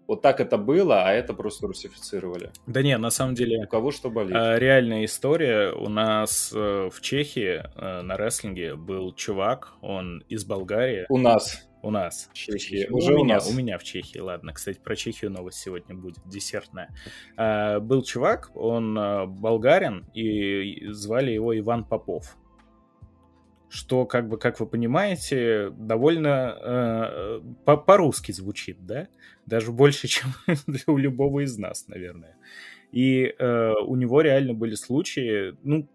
Вот так это было, а это просто русифицировали. Да не, на самом деле... У кого что болит. А, реальная история. У нас э, в Чехии э, на рестлинге был чувак, он из Болгарии. У нас. У нас. В Чехии. Уже у, у меня, нас. У меня в Чехии, ладно. Кстати, про Чехию новость сегодня будет, десертная. А, был чувак, он э, болгарин, и звали его Иван Попов что, как бы, как вы понимаете, довольно э, по- по-русски звучит, да? Даже больше, чем у любого из нас, наверное. И э, у него реально были случаи, ну,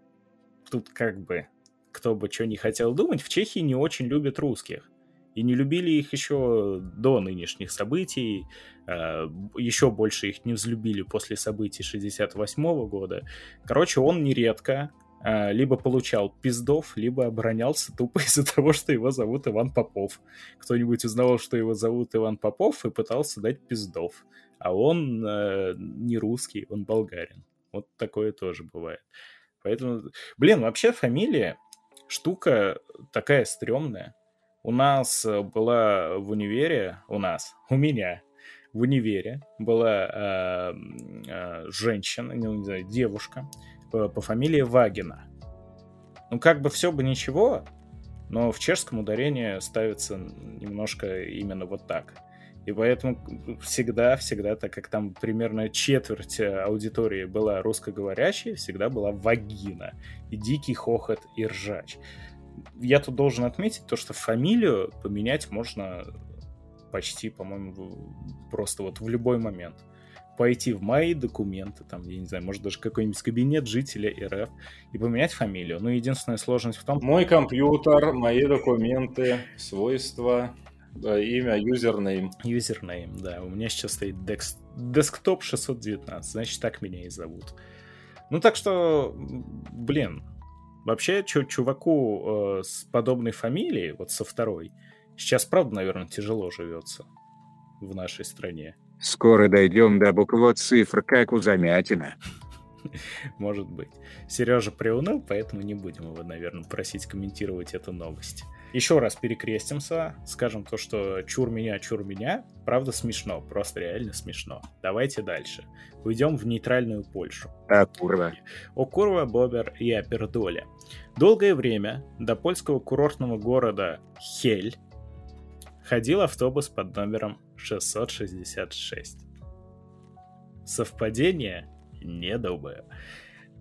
тут как бы, кто бы что не хотел думать, в Чехии не очень любят русских. И не любили их еще до нынешних событий, э, еще больше их не взлюбили после событий 68 года. Короче, он нередко либо получал пиздов, либо оборонялся тупо из-за того, что его зовут Иван Попов. Кто-нибудь узнавал, что его зовут Иван Попов, и пытался дать пиздов. А он э, не русский, он болгарин. Вот такое тоже бывает. Поэтому, блин, вообще фамилия штука такая стрёмная. У нас была в универе, у нас, у меня в универе была э, э, женщина, не знаю, девушка, по, фамилии Вагина. Ну, как бы все бы ничего, но в чешском ударение ставится немножко именно вот так. И поэтому всегда-всегда, так как там примерно четверть аудитории была русскоговорящей, всегда была вагина. И дикий хохот и ржач. Я тут должен отметить то, что фамилию поменять можно почти, по-моему, просто вот в любой момент. Пойти в мои документы, там, я не знаю, может даже какой-нибудь кабинет жителя РФ и поменять фамилию. Но единственная сложность в том... Мой компьютер, мои документы, свойства, имя, юзернейм. Юзернейм, да. У меня сейчас стоит десктоп 619, значит, так меня и зовут. Ну, так что, блин, вообще, чуваку э, с подобной фамилией, вот со второй, Сейчас, правда, наверное, тяжело живется в нашей стране. Скоро дойдем до буквы цифр, как у Замятина. Может быть. Сережа приуныл, поэтому не будем его, наверное, просить комментировать эту новость. Еще раз перекрестимся, скажем то, что чур меня, чур меня. Правда смешно, просто реально смешно. Давайте дальше. Уйдем в нейтральную Польшу. А курва. О курва, бобер и апердоле. Долгое время до польского курортного города Хель ходил автобус под номером 666. Совпадение? Не думаю.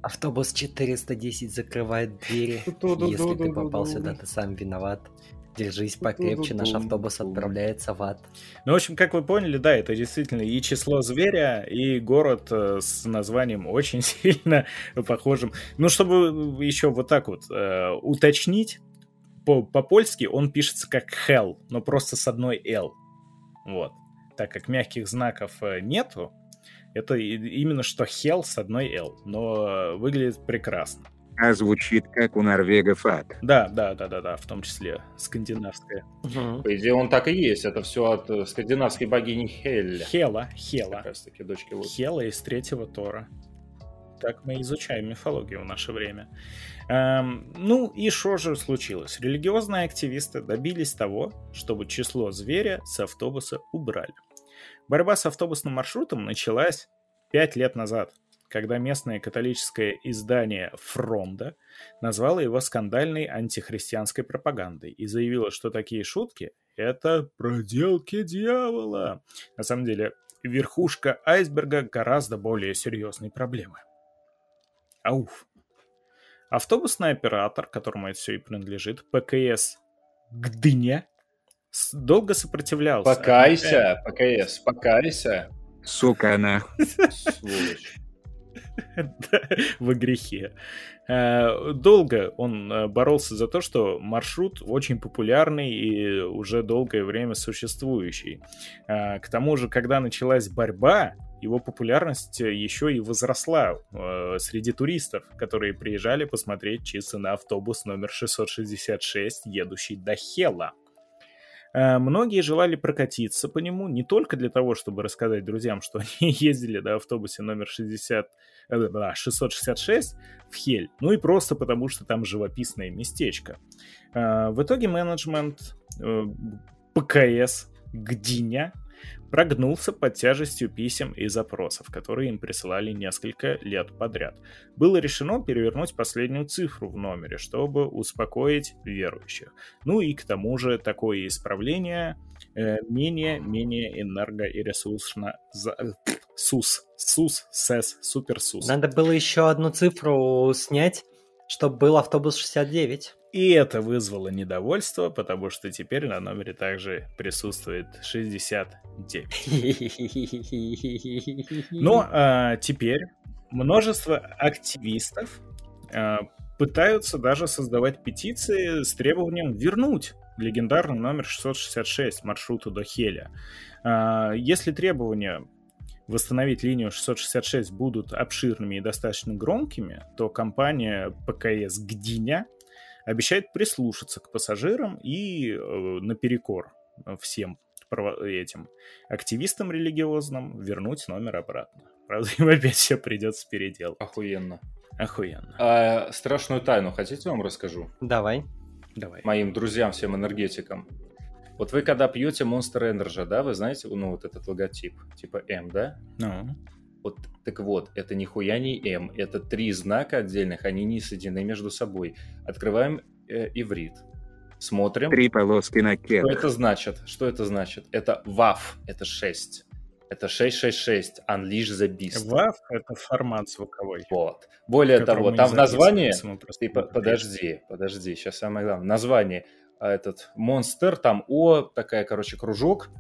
Автобус 410 закрывает двери. Если ты попал сюда, ты сам виноват. Держись покрепче, наш автобус отправляется в ад. Ну, в общем, как вы поняли, да, это действительно и число зверя, и город э, с названием очень сильно похожим. Ну, чтобы еще вот так вот э, уточнить, по-польски он пишется как hell, но просто с одной L. Вот. Так как мягких знаков э, нету, это именно что hell с одной L, но выглядит прекрасно. А звучит как у норвегов ад. Да, да, да, да, да, в том числе скандинавская. Угу. По идее, он так и есть. Это все от э, скандинавской богини Хелля. Хела, Хела. Как раз таки дочки. Хела из третьего Тора. Так мы изучаем мифологию в наше время. Эм, ну и что же случилось? Религиозные активисты добились того, чтобы число зверя с автобуса убрали. Борьба с автобусным маршрутом началась пять лет назад, когда местное католическое издание «Фронда» назвало его скандальной антихристианской пропагандой и заявило, что такие шутки — это проделки дьявола. На самом деле, верхушка айсберга гораздо более серьезной проблемы. Ауф. Автобусный оператор, которому это все и принадлежит, ПКС Гдыня, долго сопротивлялся. Покайся, ПКС, покайся. Сука она. Сволочь. Во грехе. Э, долго он э, боролся за то, что маршрут очень популярный и уже долгое время существующий. Э, к тому же, когда началась борьба, его популярность э, еще и возросла э, среди туристов, которые приезжали посмотреть чисто на автобус номер 666, едущий до Хела. Э, многие желали прокатиться по нему не только для того, чтобы рассказать друзьям, что они ездили на автобусе номер 60, э, 666 в Хель, ну и просто потому, что там живописное местечко. Э, в итоге менеджмент э, ПКС Гдиня прогнулся под тяжестью писем и запросов, которые им присылали несколько лет подряд. Было решено перевернуть последнюю цифру в номере, чтобы успокоить верующих. Ну и к тому же такое исправление менее-менее э, энерго- и ресурсно... За... СУС. СУС, СЭС, Супер СУС. Надо было еще одну цифру снять, чтобы был автобус 69. И это вызвало недовольство, потому что теперь на номере также присутствует 69. Но а, теперь множество активистов а, пытаются даже создавать петиции с требованием вернуть легендарный номер 666 маршруту до Хеля. А, если требования восстановить линию 666 будут обширными и достаточно громкими, то компания ПКС «Гдиня» обещает прислушаться к пассажирам и э, наперекор всем этим активистам религиозным вернуть номер обратно. Правда, им опять все придется переделать. Охуенно. Охуенно. А, страшную тайну хотите вам расскажу? Давай. Давай. Моим друзьям, всем энергетикам. Вот вы когда пьете Monster Energy, да, вы знаете, ну, вот этот логотип, типа М, да? Ну. Вот, так вот, это нихуя не М, это три знака отдельных, они не соединены между собой. Открываем э, иврит, смотрим. Три полоски на Что кедах. это значит? Что это значит? Это ВАФ, это 6. Это 666, Unleash the Beast. WAV — это формат звуковой. Вот. Более того, там в названии... Ты по- подожди, подожди, сейчас самое главное. Название а, этот монстр, там О, такая, короче, кружок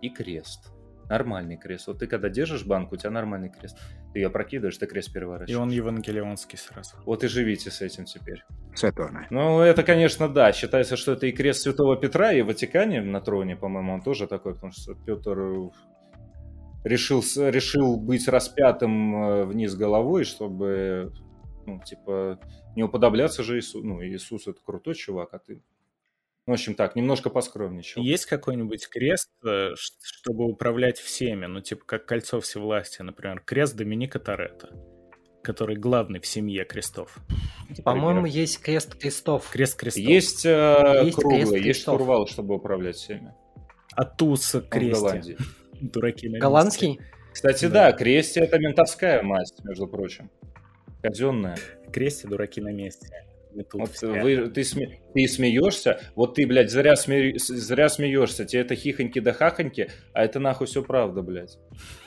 и крест. Нормальный крест. Вот ты когда держишь банку, у тебя нормальный крест. Ты ее прокидываешь, ты крест И переворачиваешь. он евангелионский сразу. Вот и живите с этим теперь. Сатона. Ну, это, конечно, да. Считается, что это и крест Святого Петра, и в Ватикане на троне, по-моему, он тоже такой, потому что Петр решил, с- решил быть распятым э, вниз головой, чтобы, ну, типа, не уподобляться же Иисусу. Ну, Иисус это крутой чувак, а ты... В общем так, немножко поскромничал. Есть какой-нибудь крест, э, чтобы управлять всеми? Ну, типа, как кольцо всевластия, например, крест Доминика Торетто, который главный в семье крестов. По-моему, есть крест крестов. Крест крестов. Есть, э, Есть круглый, крест есть штурвал, чтобы управлять всеми. А кресте. Голландии. Дураки на месте. Голландский? Кстати, Да. да, кресте это ментовская масть, между прочим. Казенная. Кресте дураки на месте. Вот все. вы, ты, сме- ты смеешься, вот ты, блядь, зря, сме- зря смеешься, тебе это хихоньки да хахоньки, а это нахуй все правда, блядь.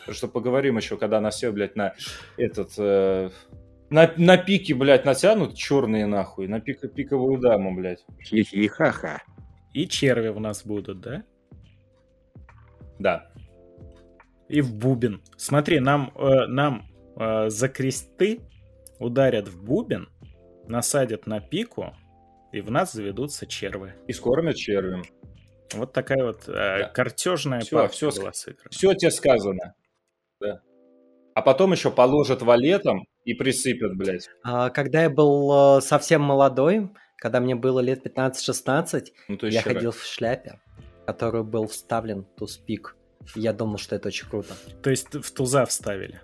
Так что поговорим еще, когда нас все, блядь, на этот... э, на, на пике, блядь, натянут черные нахуй, на пик, пиковую даму, блядь. Хи-хи-ха-ха. И черви у нас будут, да? Да. И в бубен. Смотри, нам, э, нам э, за кресты ударят в бубен, насадят на пику, и в нас заведутся червы. И скормят червем. Вот такая вот э, Да. картежная партия всё была сыграна. Все тебе сказано. Да. А потом еще положат валетом и присыпят, блядь. А, Когда я был э, совсем молодой, когда мне было лет 15-16, Ну, я хера. ходил в шляпе, в которую был вставлен туз-пик. Я думал, что это очень круто. То есть в туза вставили.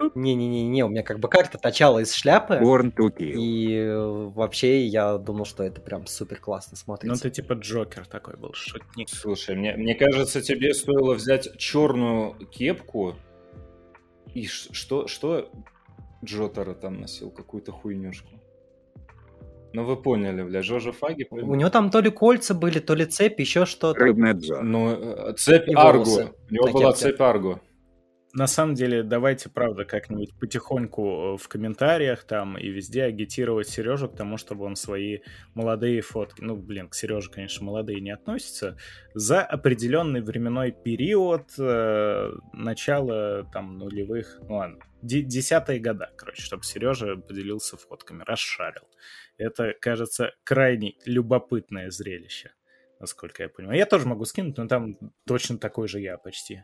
Не-не-не, у меня как бы карта торчала из шляпы. Born to kill. И э, вообще я думал, что это прям супер классно Ну, смотрится. ты типа Джокер такой был, шутник. Слушай, мне, мне кажется, тебе стоило взять черную кепку и ш- что, что Джотара там носил? Какую-то хуйнюшку. Ну вы поняли, бля, Жожа Фаги. У него там то ли кольца были, то ли цепь, еще что-то. Рыбнадзор. Ну, э, цепь И Арго. волосы У него на была кепке. цепь Арго. На самом деле, давайте, правда, как-нибудь потихоньку э, в комментариях там и везде агитировать Сережу к тому, чтобы он свои молодые фотки, ну, блин, к Сереже, конечно, молодые не относятся, за определенный временной период э, начала там нулевых, ну ладно, де- десятые года, короче, чтобы Сережа поделился фотками, расшарил. Это, кажется, крайне любопытное зрелище, насколько я понимаю. Я тоже могу скинуть, но там точно такой же я почти.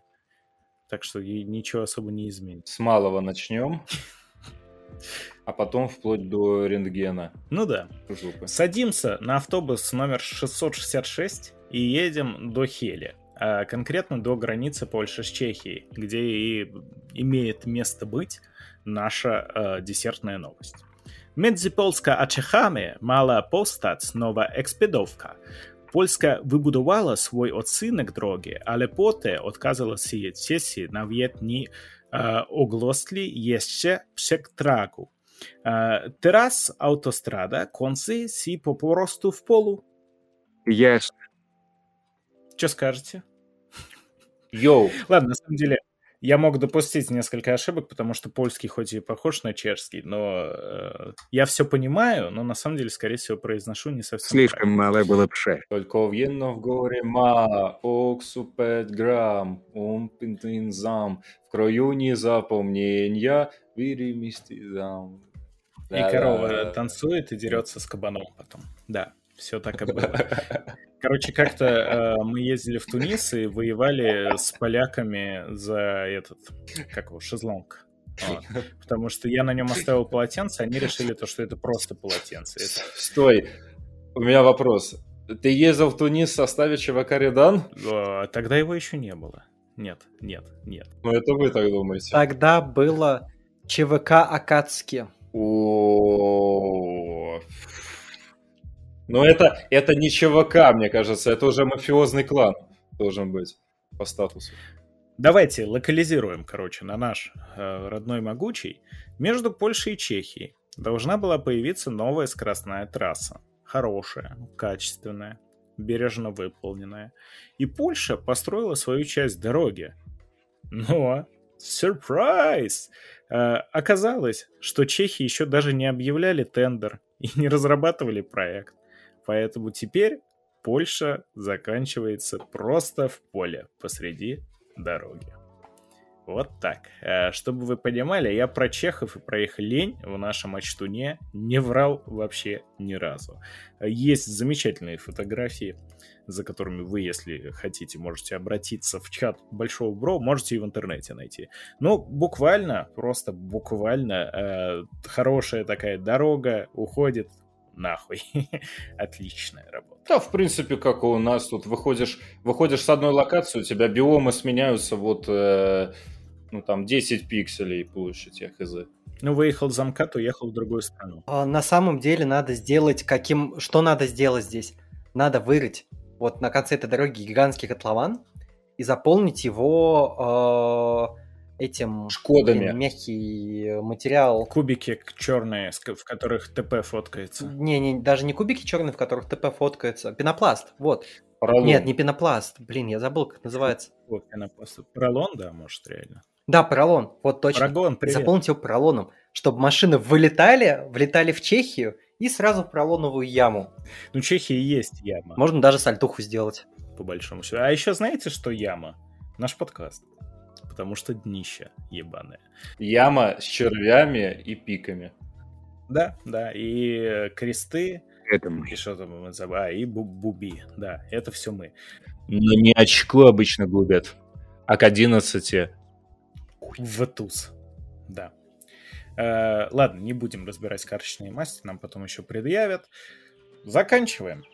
Так что ничего особо не изменится. С малого начнем. А потом вплоть до рентгена Ну да. жопы. Садимся на автобус номер 666 и едем до Хели. А конкретно до границы Польши с Чехией, где и имеет место быть наша э, десертная новость. Między Polska a Czechami mała postać nowa ekspedowka. Polska wybudowała swój odcinek drogi, ale potem odkazała się Czesi nawet nie e, ogłosili jeszcze przetargu. E, teraz autostrada kończy się po prostu w polu. Ясно. Что скажете? Йоу, Ладно, на самом деле, я мог допустить несколько ошибок, потому что польский хоть и похож на чешский, но э, я все понимаю, но на самом деле, скорее всего, произношу не совсем Слишком мало было пше. Только в'єнно в горі ма, оксу 5 грам, ум пінтинзам, в краю не запомнення, вірі містизам. И корова танцует и дерется с кабаном потом. Да, все так и было. Короче, как-то э, мы ездили в Тунис и воевали с поляками за этот, как его, шезлонг. Вот. Потому что я на нем оставил полотенце, они решили то, что это просто полотенце. Это- Стой, у меня вопрос. Ты ездил в Тунис в составе ЧВК Редан? э, Тогда его еще не было. Нет, нет, нет. Ну, это вы так думаете. Тогда было ЧВК Акацки. О, Но это, это не ЧВК, мне кажется, это уже мафиозный клан должен быть по статусу. Давайте локализируем, короче, на наш э, родной могучий. Между Польшей и Чехией должна была появиться новая скоростная трасса. Хорошая, качественная, бережно выполненная. И Польша построила свою часть дороги. Но, сюрприз! Э, оказалось, что чехи еще даже не объявляли тендер и не разрабатывали проект. Поэтому теперь Польша заканчивается просто в поле посреди дороги. Вот так. Э, чтобы вы понимали, я про чехов и про их лень в нашем очтуне не врал вообще ни разу. Есть замечательные фотографии, за которыми вы, если хотите, можете обратиться в чат Большого Бро, можете и в интернете найти. Ну, буквально, просто буквально э, хорошая такая дорога уходит нахуй. Отличная работа. Да, в принципе, как у нас тут выходишь, выходишь с одной локации, у тебя биомы сменяются вот, э, ну там 10 пикселей площадь, я хз. Ну, выехал за МКАД, уехал в другую страну. А, на самом деле надо сделать каким... Что надо сделать здесь? Надо вырыть вот на конце этой дороги гигантский котлован и заполнить его э, этим... Шкодами. блин, Мягкий материал. Кубики черные, в которых ТП фоткается. Не, не, даже не кубики черные, в которых ТП фоткается. Пенопласт, вот. Поролон. Нет, не пенопласт. Блин, я забыл, как называется. Вот, пенопласт. Поролон, да, может, реально. Да, поролон, вот точно. Парагон, привет. Заполнить его поролоном, чтобы машины вылетали, влетали в Чехию и сразу в поролоновую яму. Ну, Чехия есть яма, Можно даже сальтуху сделать. по большому счету. А еще знаете, что яма? Наш подкаст. Потому что днище ебаное. Яма с червями и пиками. Да, да, и э, кресты, Это мы. и что там мы забыли, а, и бу- буби, да, это все мы. Но не очко обычно губят, а к 11 В туз, да. Э, ладно, не будем разбирать карточные масти, нам потом еще предъявят. Заканчиваем.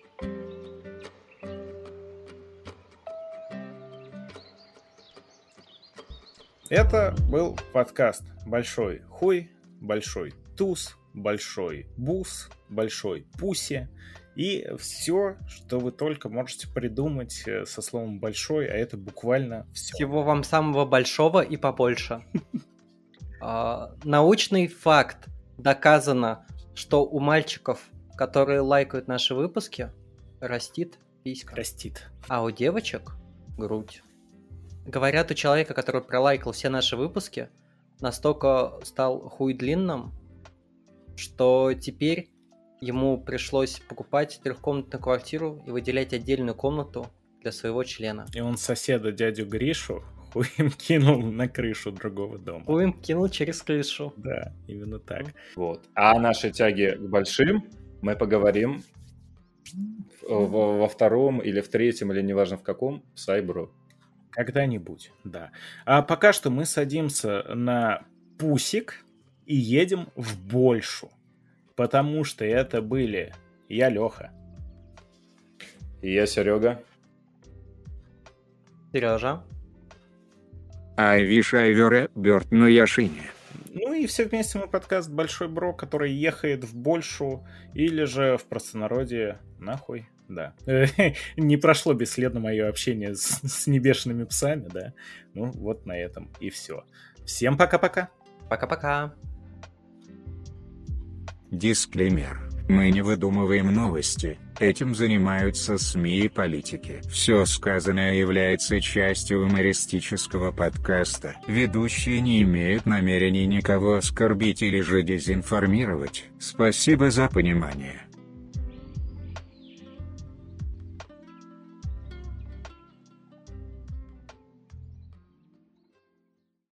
Это был подкаст «Большой хуй», «Большой туз», «Большой бус», «Большой пуси» и все, что вы только можете придумать э, со словом «большой», а это буквально все. Всего вам самого большого и побольше. А, Научный факт. Доказано, что у мальчиков, которые лайкают наши выпуски, растит писька. Растит. А у девочек грудь. Говорят, у человека, который пролайкал все наши выпуски, настолько стал хуй длинным, что теперь ему пришлось покупать трехкомнатную квартиру и выделять отдельную комнату для своего члена. И он соседа дядю Гришу хуем кинул на крышу другого дома. Хуем кинул через крышу. Да, именно так. Вот. А о нашей тяге к большим мы поговорим во втором или в третьем, или неважно в каком, Сайбру. Когда-нибудь, да. А пока что мы садимся на пусик и едем в Большу. Потому что это были я, Леха. И я, Серега. Сережа. Айви Шайвере, Бёрд на Яшине. Ну и все вместе мы подкаст Большой Бро, который ехает в Большу или же в простонародье нахуй. Да. Не прошло бесследно мое общение с, с небешенными псами, да. Ну, вот на этом и все. Всем пока-пока. Пока-пока. Дисклеймер. Мы не выдумываем новости, этим занимаются СМИ и политики. Все сказанное является частью юмористического подкаста. Ведущие не имеют намерений никого оскорбить или же дезинформировать. Спасибо за понимание.